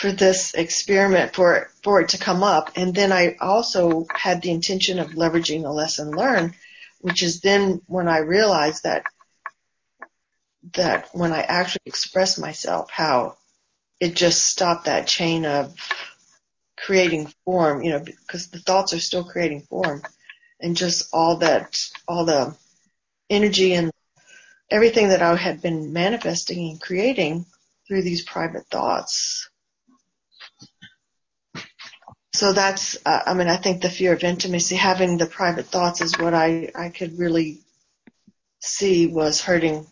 for this experiment for for it to come up. And then I also had the intention of leveraging a lesson learned, which is then when I realized that that when I actually expressed myself, how it just stopped that chain of creating form, you know, because the thoughts are still creating form and just all that, all the energy and everything that I had been manifesting and creating through these private thoughts so that's, uh, I mean, I think the fear of intimacy, having the private thoughts is what I, I could really see was hurting,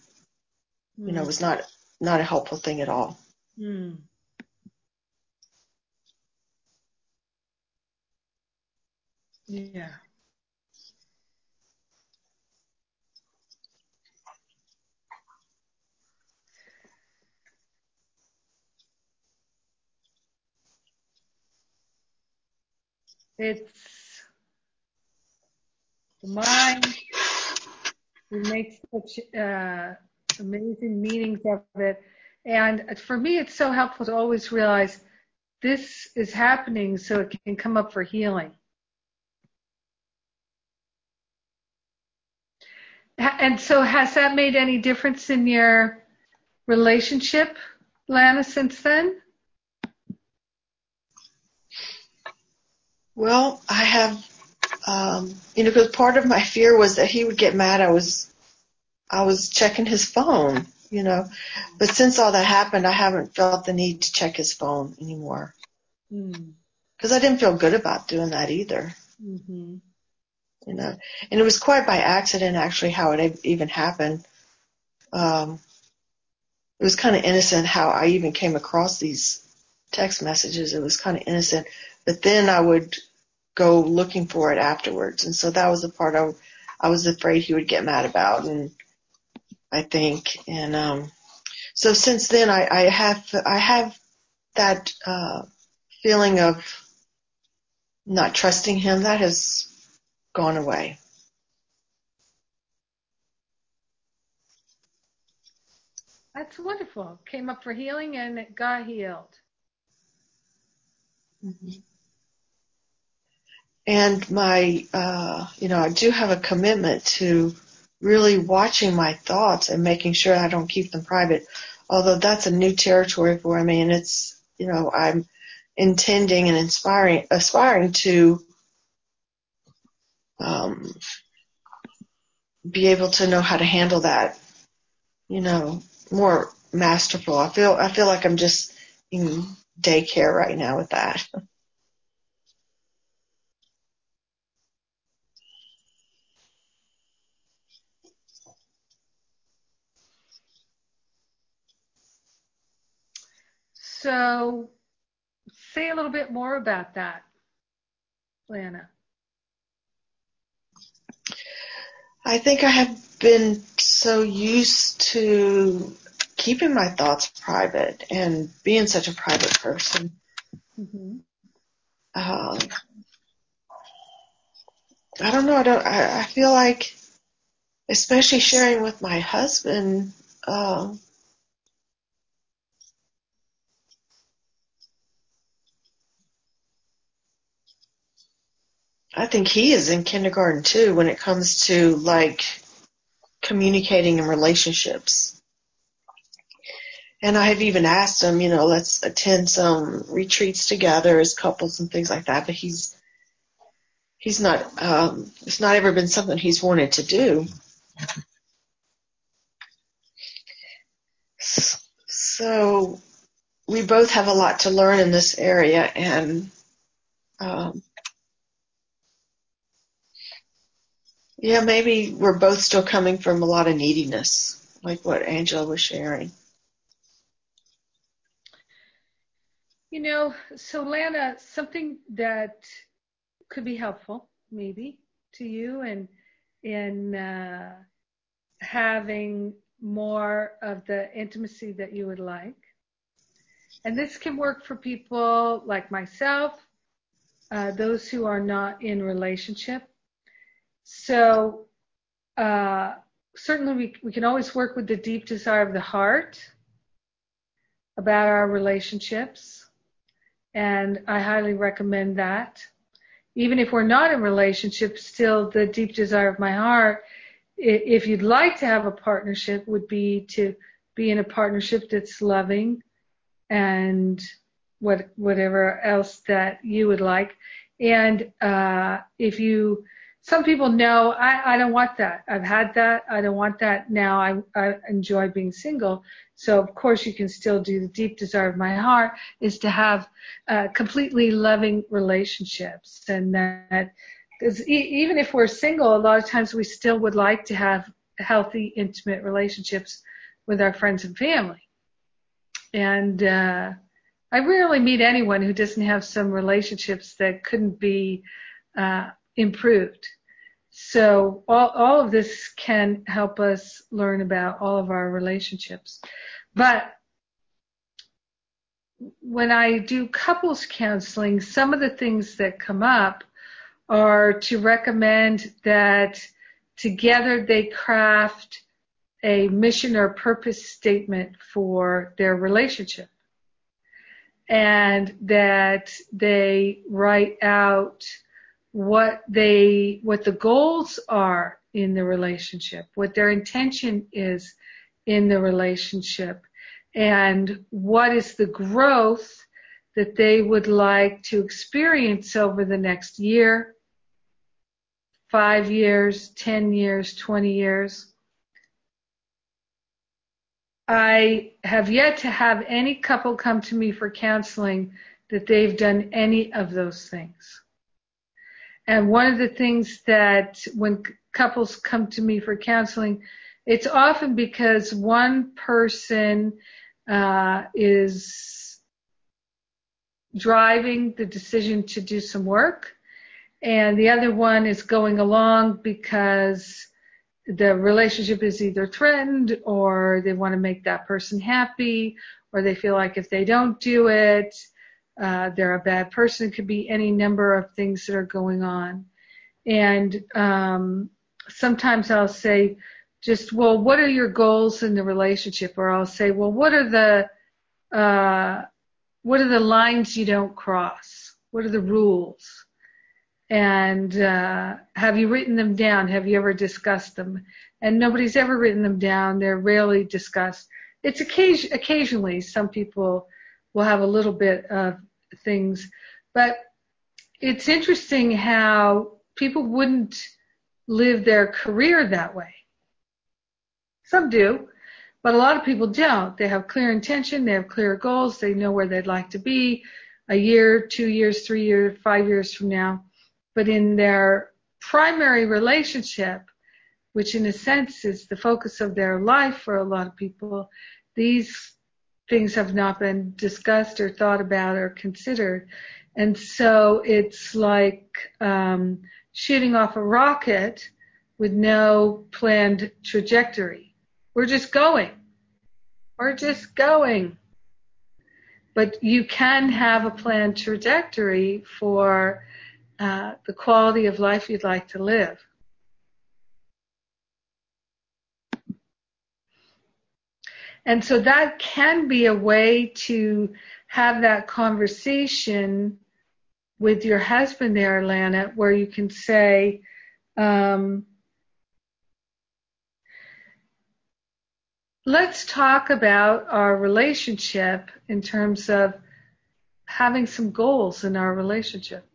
you know, hmm. was not, not a helpful thing at all. Mm. Yeah. It's the mind. We make such uh, amazing meanings of it. And for me, it's so helpful to always realize this is happening so it can come up for healing. And so has that made any difference in your relationship, Lana, since then? Well, I have, um, you know, because part of my fear was that he would get mad. I was, I was checking his phone, you know, but since all that happened, I haven't felt the need to check his phone anymore. Hmm. Because mm. I didn't feel good about doing that either. Mm-hmm. You know, and it was quite by accident actually how it even happened. Um, it was kind of innocent how I even came across these text messages. It was kind of innocent, but then I would go looking for it afterwards. And so that was the part I, I was afraid he would get mad about. And I think, and, um, so since then I, I have, I have that, uh, feeling of not trusting him that has gone away. That's wonderful. Came up for healing and it got healed. Mm-hmm. And my, uh, you know, I do have a commitment to really watching my thoughts and making sure I don't keep them private. Although that's a new territory for me and it's, you know, I'm intending and inspiring, aspiring to, um, be able to know how to handle that, you know, more masterful. I feel, I feel like I'm just in daycare right now with that. [laughs] So say a little bit more about that, Lana. I think I have been so used to keeping my thoughts private and being such a private person. Mm-hmm. Um, I don't know. I don't. I, I feel like, especially sharing with my husband, uh, I think he is in kindergarten too when it comes to like communicating in relationships. And I have even asked him, you know, let's attend some retreats together as couples and things like that, but he's he's not um it's not ever been something he's wanted to do. So we both have a lot to learn in this area and um Yeah, maybe we're both still coming from a lot of neediness, like what Angela was sharing. You know, so Lana, something that could be helpful, maybe, to you and in uh, having more of the intimacy that you would like. And this can work for people like myself, uh, those who are not in relationship so uh, certainly we, we can always work with the deep desire of the heart about our relationships. And I highly recommend that. Even if we're not in relationship, still the deep desire of my heart, if you'd like to have a partnership, would be to be in a partnership that's loving and what whatever else that you would like. And uh, if you some people know I, I don't want that. I've had that. I don't want that. Now I, I enjoy being single. So of course you can still do the deep desire of my heart is to have uh, completely loving relationships and that because e- even if we're single, a lot of times we still would like to have healthy, intimate relationships with our friends and family. And uh, I rarely meet anyone who doesn't have some relationships that couldn't be uh, improved. So all, all of this can help us learn about all of our relationships. But when I do couples counseling, some of the things that come up are to recommend that together they craft a mission or purpose statement for their relationship and that they write out what they what the goals are in the relationship, what their intention is in the relationship, and what is the growth that they would like to experience over the next year, five years, 10 years, 20 years. I have yet to have any couple come to me for counseling that they've done any of those things. And one of the things that when couples come to me for counseling, it's often because one person uh, is driving the decision to do some work, and the other one is going along because the relationship is either threatened or they want to make that person happy or they feel like if they don't do it, uh, they're a bad person. It could be any number of things that are going on. And um, sometimes I'll say, just, well, what are your goals in the relationship? Or I'll say, well, what are the, uh, what are the lines you don't cross? What are the rules? And, uh, have you written them down? Have you ever discussed them? And nobody's ever written them down. They're rarely discussed. It's occasion, occasionally some people will have a little bit of things, but it's interesting how people wouldn't live their career that way. Some do, but a lot of people don't. They have clear intention, they have clear goals, they know where they'd like to be a year, two years, three years, five years from now. But in their primary relationship, which in a sense is the focus of their life for a lot of people, these things have not been discussed or thought about or considered. And so it's like um, shooting off a rocket with no planned trajectory. We're just going. We're just going. But you can have a planned trajectory for uh, the quality of life you'd like to live. And so that can be a way to have that conversation with your husband there, Lana, where you can say, um, let's talk about our relationship in terms of having some goals in our relationship.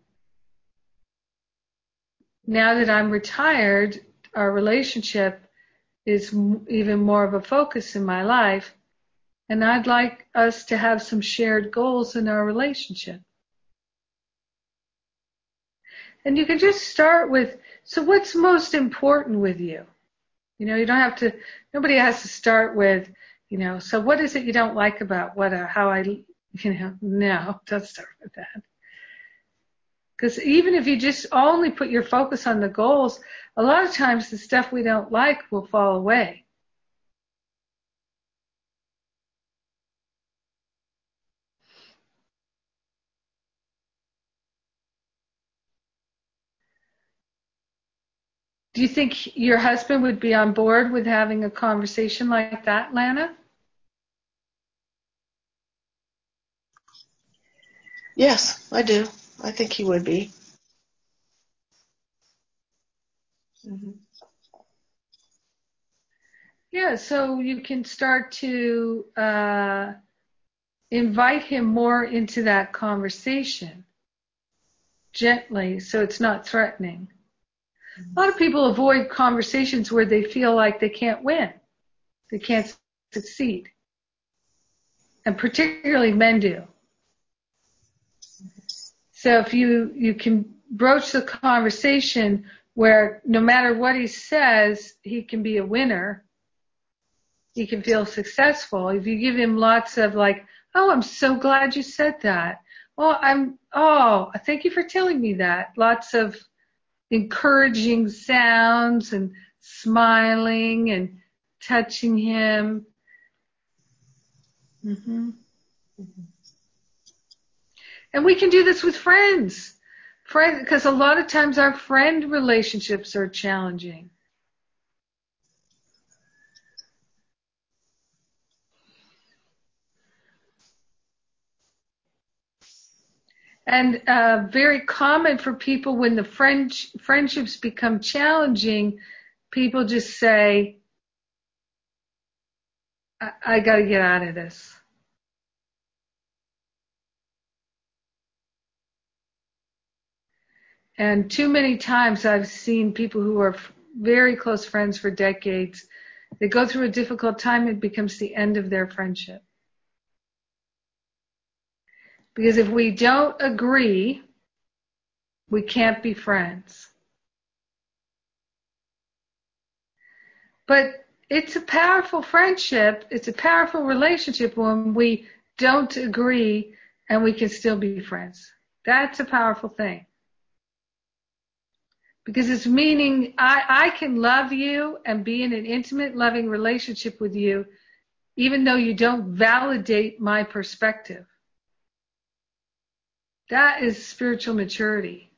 Now that I'm retired, our relationship is even more of a focus in my life. And I'd like us to have some shared goals in our relationship. And you can just start with, so what's most important with you? You know, you don't have to, nobody has to start with, you know, so what is it you don't like about what, uh, how I, you know, [laughs] no, don't start with that. Because even if you just only put your focus on the goals, a lot of times the stuff we don't like will fall away. Do you think your husband would be on board with having a conversation like that, Lana? Yes, I do. I think he would be. Mm-hmm. Yeah, so you can start to uh, invite him more into that conversation gently so it's not threatening. A lot of people avoid conversations where they feel like they can't win, they can't succeed. And particularly men do. So if you, you can broach the conversation where no matter what he says, he can be a winner. He can feel successful. If you give him lots of like, oh, I'm so glad you said that. Oh, I'm, oh, thank you for telling me that. Lots of encouraging sounds and smiling and touching him. Mm-hmm. Mm-hmm. And we can do this with friends. Friend, because a lot of times our friend relationships are challenging. And uh, very common for people when the friend, friendships become challenging, people just say, I, I got to get out of this. And too many times I've seen people who are very close friends for decades, they go through a difficult time, it becomes the end of their friendship. Because if we don't agree, we can't be friends. But it's a powerful friendship, it's a powerful relationship when we don't agree and we can still be friends. That's a powerful thing because it's meaning I, I can love you and be in an intimate, loving relationship with you, even though you don't validate my perspective. That is spiritual maturity.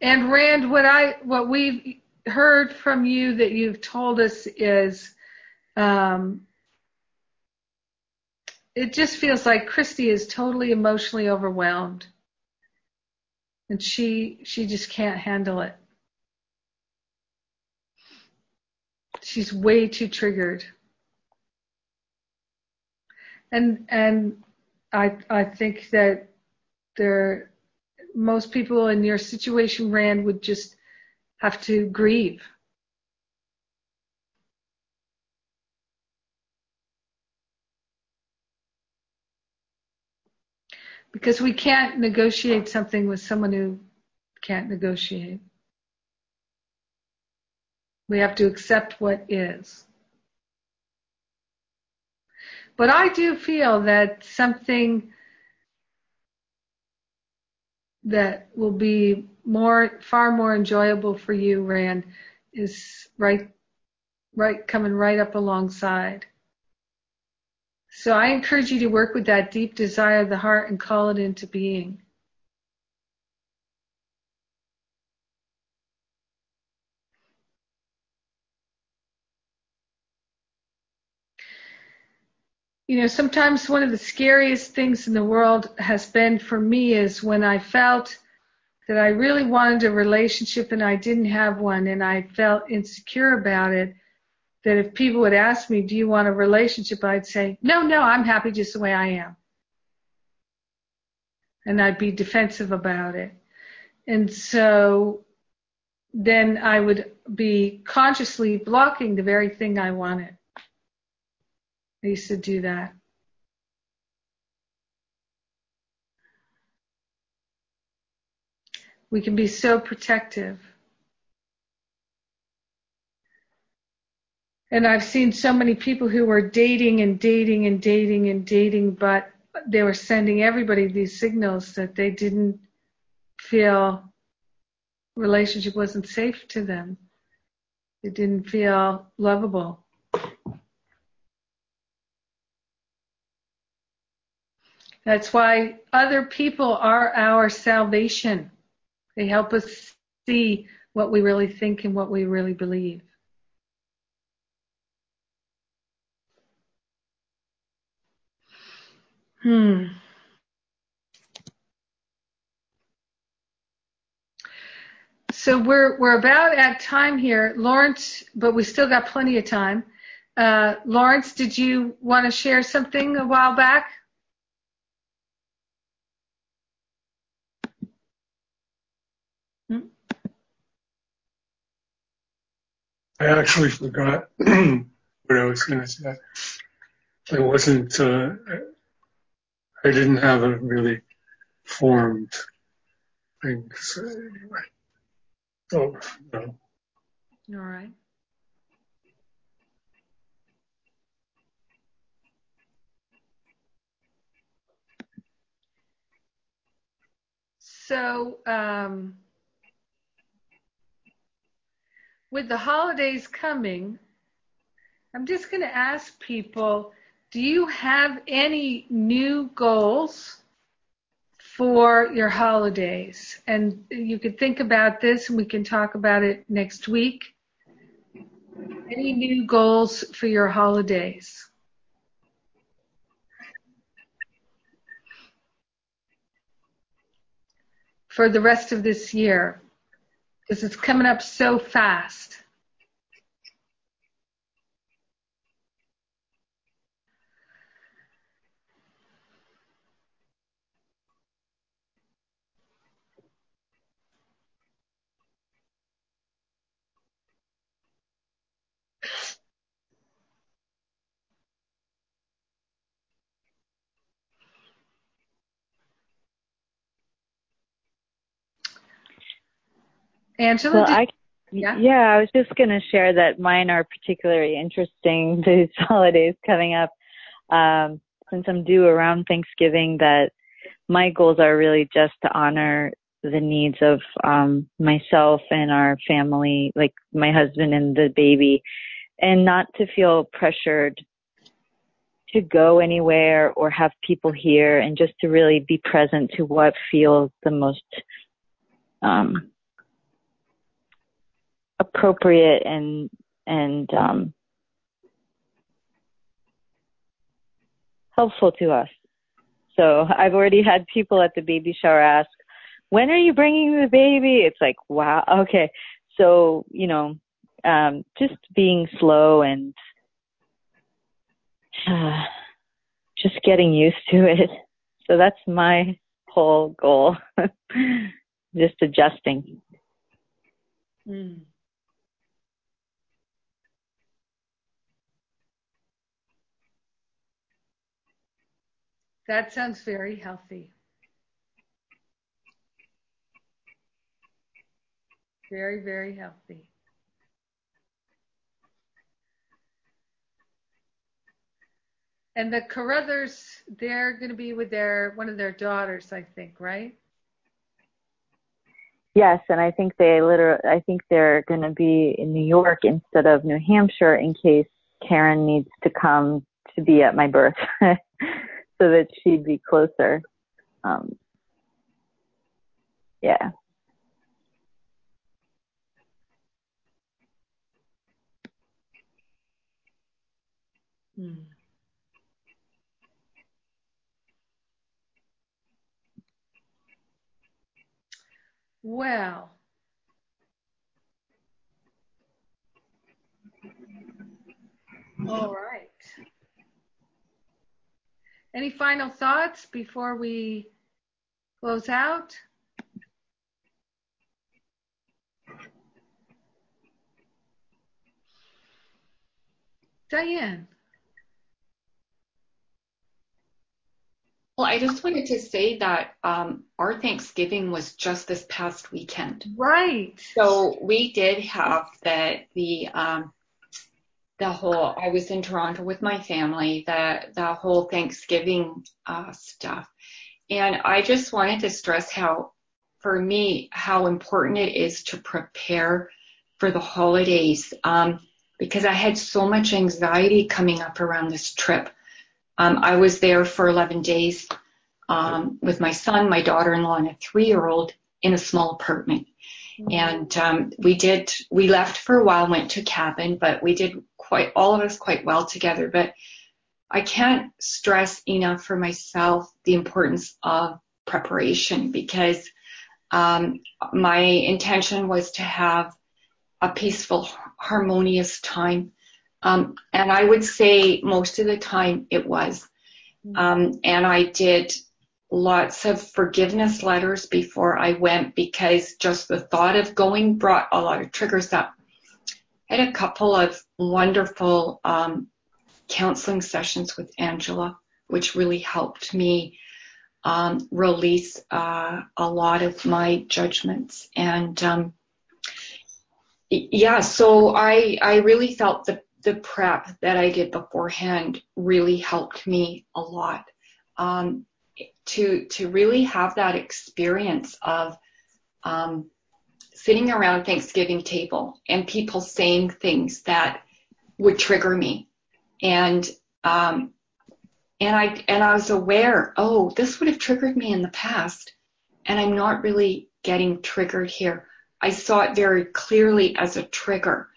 And Rand, what I what we've heard from you that you've told us is um, it just feels like Christy is totally emotionally overwhelmed and she she just can't handle it. She's way too triggered. And and I I think that there most people in your situation, Rand, would just have to grieve. Because we can't negotiate something with someone who can't negotiate. We have to accept what is. But I do feel that something that will be more, far more enjoyable for you, Rand, is right, right, coming right up alongside. So I encourage you to work with that deep desire of the heart and call it into being. You know, sometimes one of the scariest things in the world has been for me is when I felt that I really wanted a relationship and I didn't have one and I felt insecure about it that if people would ask me, do you want a relationship? I'd say, no, no, I'm happy just the way I am. And I'd be defensive about it. And so then I would be consciously blocking the very thing I wanted. I used to do that. We can be so protective. And I've seen so many people who were dating and dating and dating and dating, but they were sending everybody these signals that they didn't feel relationship wasn't safe to them. It didn't feel lovable. That's why other people are our salvation. They help us see what we really think and what we really believe. Hmm. So we're we're about at time here, Lawrence, but we still got plenty of time. Uh, Lawrence, did you want to share something a while back? Hmm? I actually forgot [clears throat] what I was going to say. I wasn't. Uh, I didn't have a really formed thing to say anyway. Oh, no. All right. So, um, with the holidays coming, I'm just going to ask people do you have any new goals for your holidays? And you could think about this and we can talk about it next week. Any new goals for your holidays? For the rest of this year, because it's coming up so fast. Angela? Well, I, yeah? yeah, I was just going to share that mine are particularly interesting [laughs] these holidays coming up. Um, since I'm due around Thanksgiving, that my goals are really just to honor the needs of um, myself and our family, like my husband and the baby, and not to feel pressured to go anywhere or have people here, and just to really be present to what feels the most um, appropriate and and um, helpful to us. So I've already had people at the baby shower ask, "When are you bringing the baby?" It's like, wow, okay. So you know, um, just being slow and uh, just getting used to it. So that's my whole goal. [laughs] just adjusting. Mm. That sounds very healthy. Very, very healthy. And the Carruthers, they're going to be with their one of their daughters, I think, right? Yes, and I think they literally, I think they're going to be in New York instead of New Hampshire in case Karen needs to come to be at my birth, [laughs] so that she'd be closer. Um, yeah. Hmm. Well, all right. Any final thoughts before we close out? Diane. Well, I just wanted to say that um, our Thanksgiving was just this past weekend. Right. So we did have the the um, the whole. I was in Toronto with my family. The the whole Thanksgiving uh, stuff, and I just wanted to stress how, for me, how important it is to prepare for the holidays. Um, because I had so much anxiety coming up around this trip um, I was there for 11 days um, with my son, my daughter-in-law, and a three-year-old in a small apartment. And um, we did, we left for a while, went to cabin, but we did quite, all of us quite well together. But I can't stress enough for myself the importance of preparation because um, my intention was to have a peaceful, harmonious time um, and I would say most of the time it was. Mm-hmm. Um, and I did lots of forgiveness letters before I went because just the thought of going brought a lot of triggers up. I had a couple of wonderful um, counseling sessions with Angela, which really helped me um, release uh, a lot of my judgments. And um, yeah, so I I really felt the the prep that I did beforehand really helped me a lot. Um, to to really have that experience of um, sitting around Thanksgiving table and people saying things that would trigger me, and um, and I and I was aware, oh, this would have triggered me in the past, and I'm not really getting triggered here. I saw it very clearly as a trigger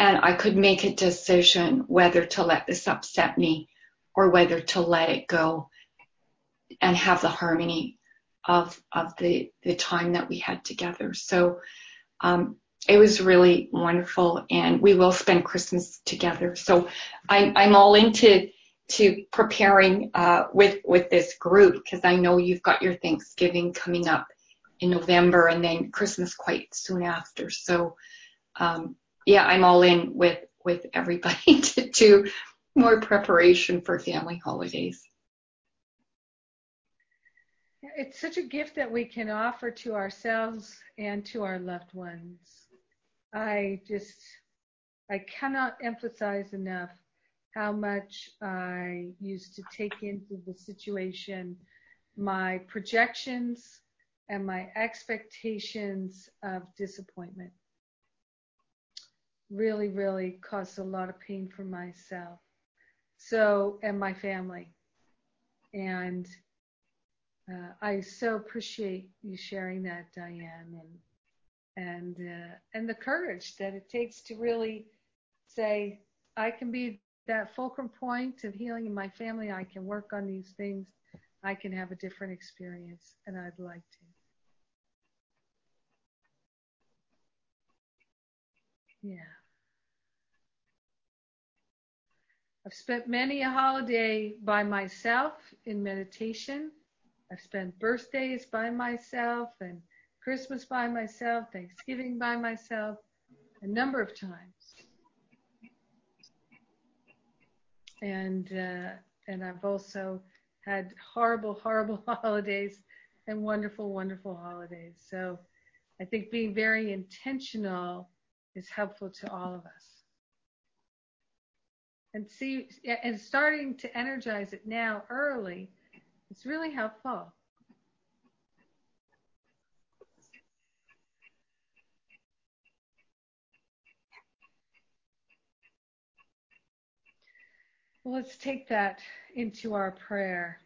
and I could make a decision whether to let this upset me or whether to let it go and have the harmony of of the the time that we had together. So um, it was really wonderful, and we will spend Christmas together. So I'm I'm all into to preparing uh, with with this group because I know you've got your Thanksgiving coming up in November and then Christmas quite soon after. So um, yeah, I'm all in with with everybody [laughs] to do more preparation for family holidays. It's such a gift that we can offer to ourselves and to our loved ones. I just, I cannot emphasize enough how much I used to take into the situation my projections and my expectations of disappointment really, really caused a lot of pain for myself. So, and my family. And uh, I so appreciate you sharing that, Diane, and and uh, and the courage that it takes to really say, I can be that fulcrum point of healing in my family. I can work on these things. I can have a different experience, and I'd like to. Yeah. I've spent many a holiday by myself in meditation. I've spent birthdays by myself and Christmas by myself, Thanksgiving by myself, a number of times. And uh, and I've also had horrible, horrible [laughs] holidays and wonderful, wonderful holidays. So I think being very intentional is helpful to all of us. And see, and starting to energize it now early, it's really helpful. Well, let's take that into our prayer.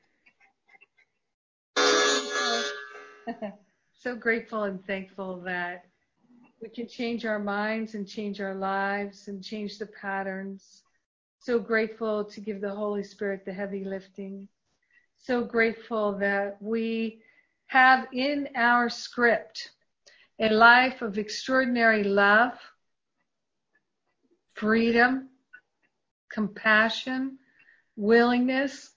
[laughs] so grateful and thankful that we can change our minds and change our lives and change the patterns. So grateful to give the Holy Spirit the heavy lifting. So grateful that we have in our script a life of extraordinary love, freedom, compassion, willingness.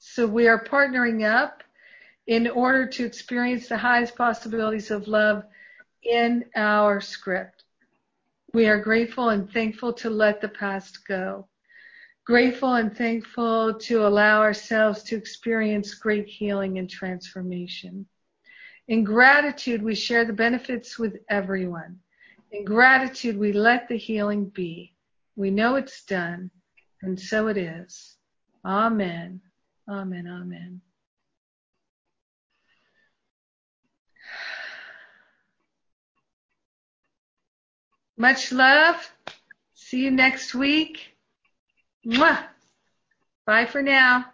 So we are partnering up in order to experience the highest possibilities of love in our script. We are grateful and thankful to let the past go. Grateful and thankful to allow ourselves to experience great healing and transformation. In gratitude, we share the benefits with everyone. In gratitude, we let the healing be. We know it's done, and so it is. Amen. Amen. Amen. Much love. See you next week. Mwah. Bye for now.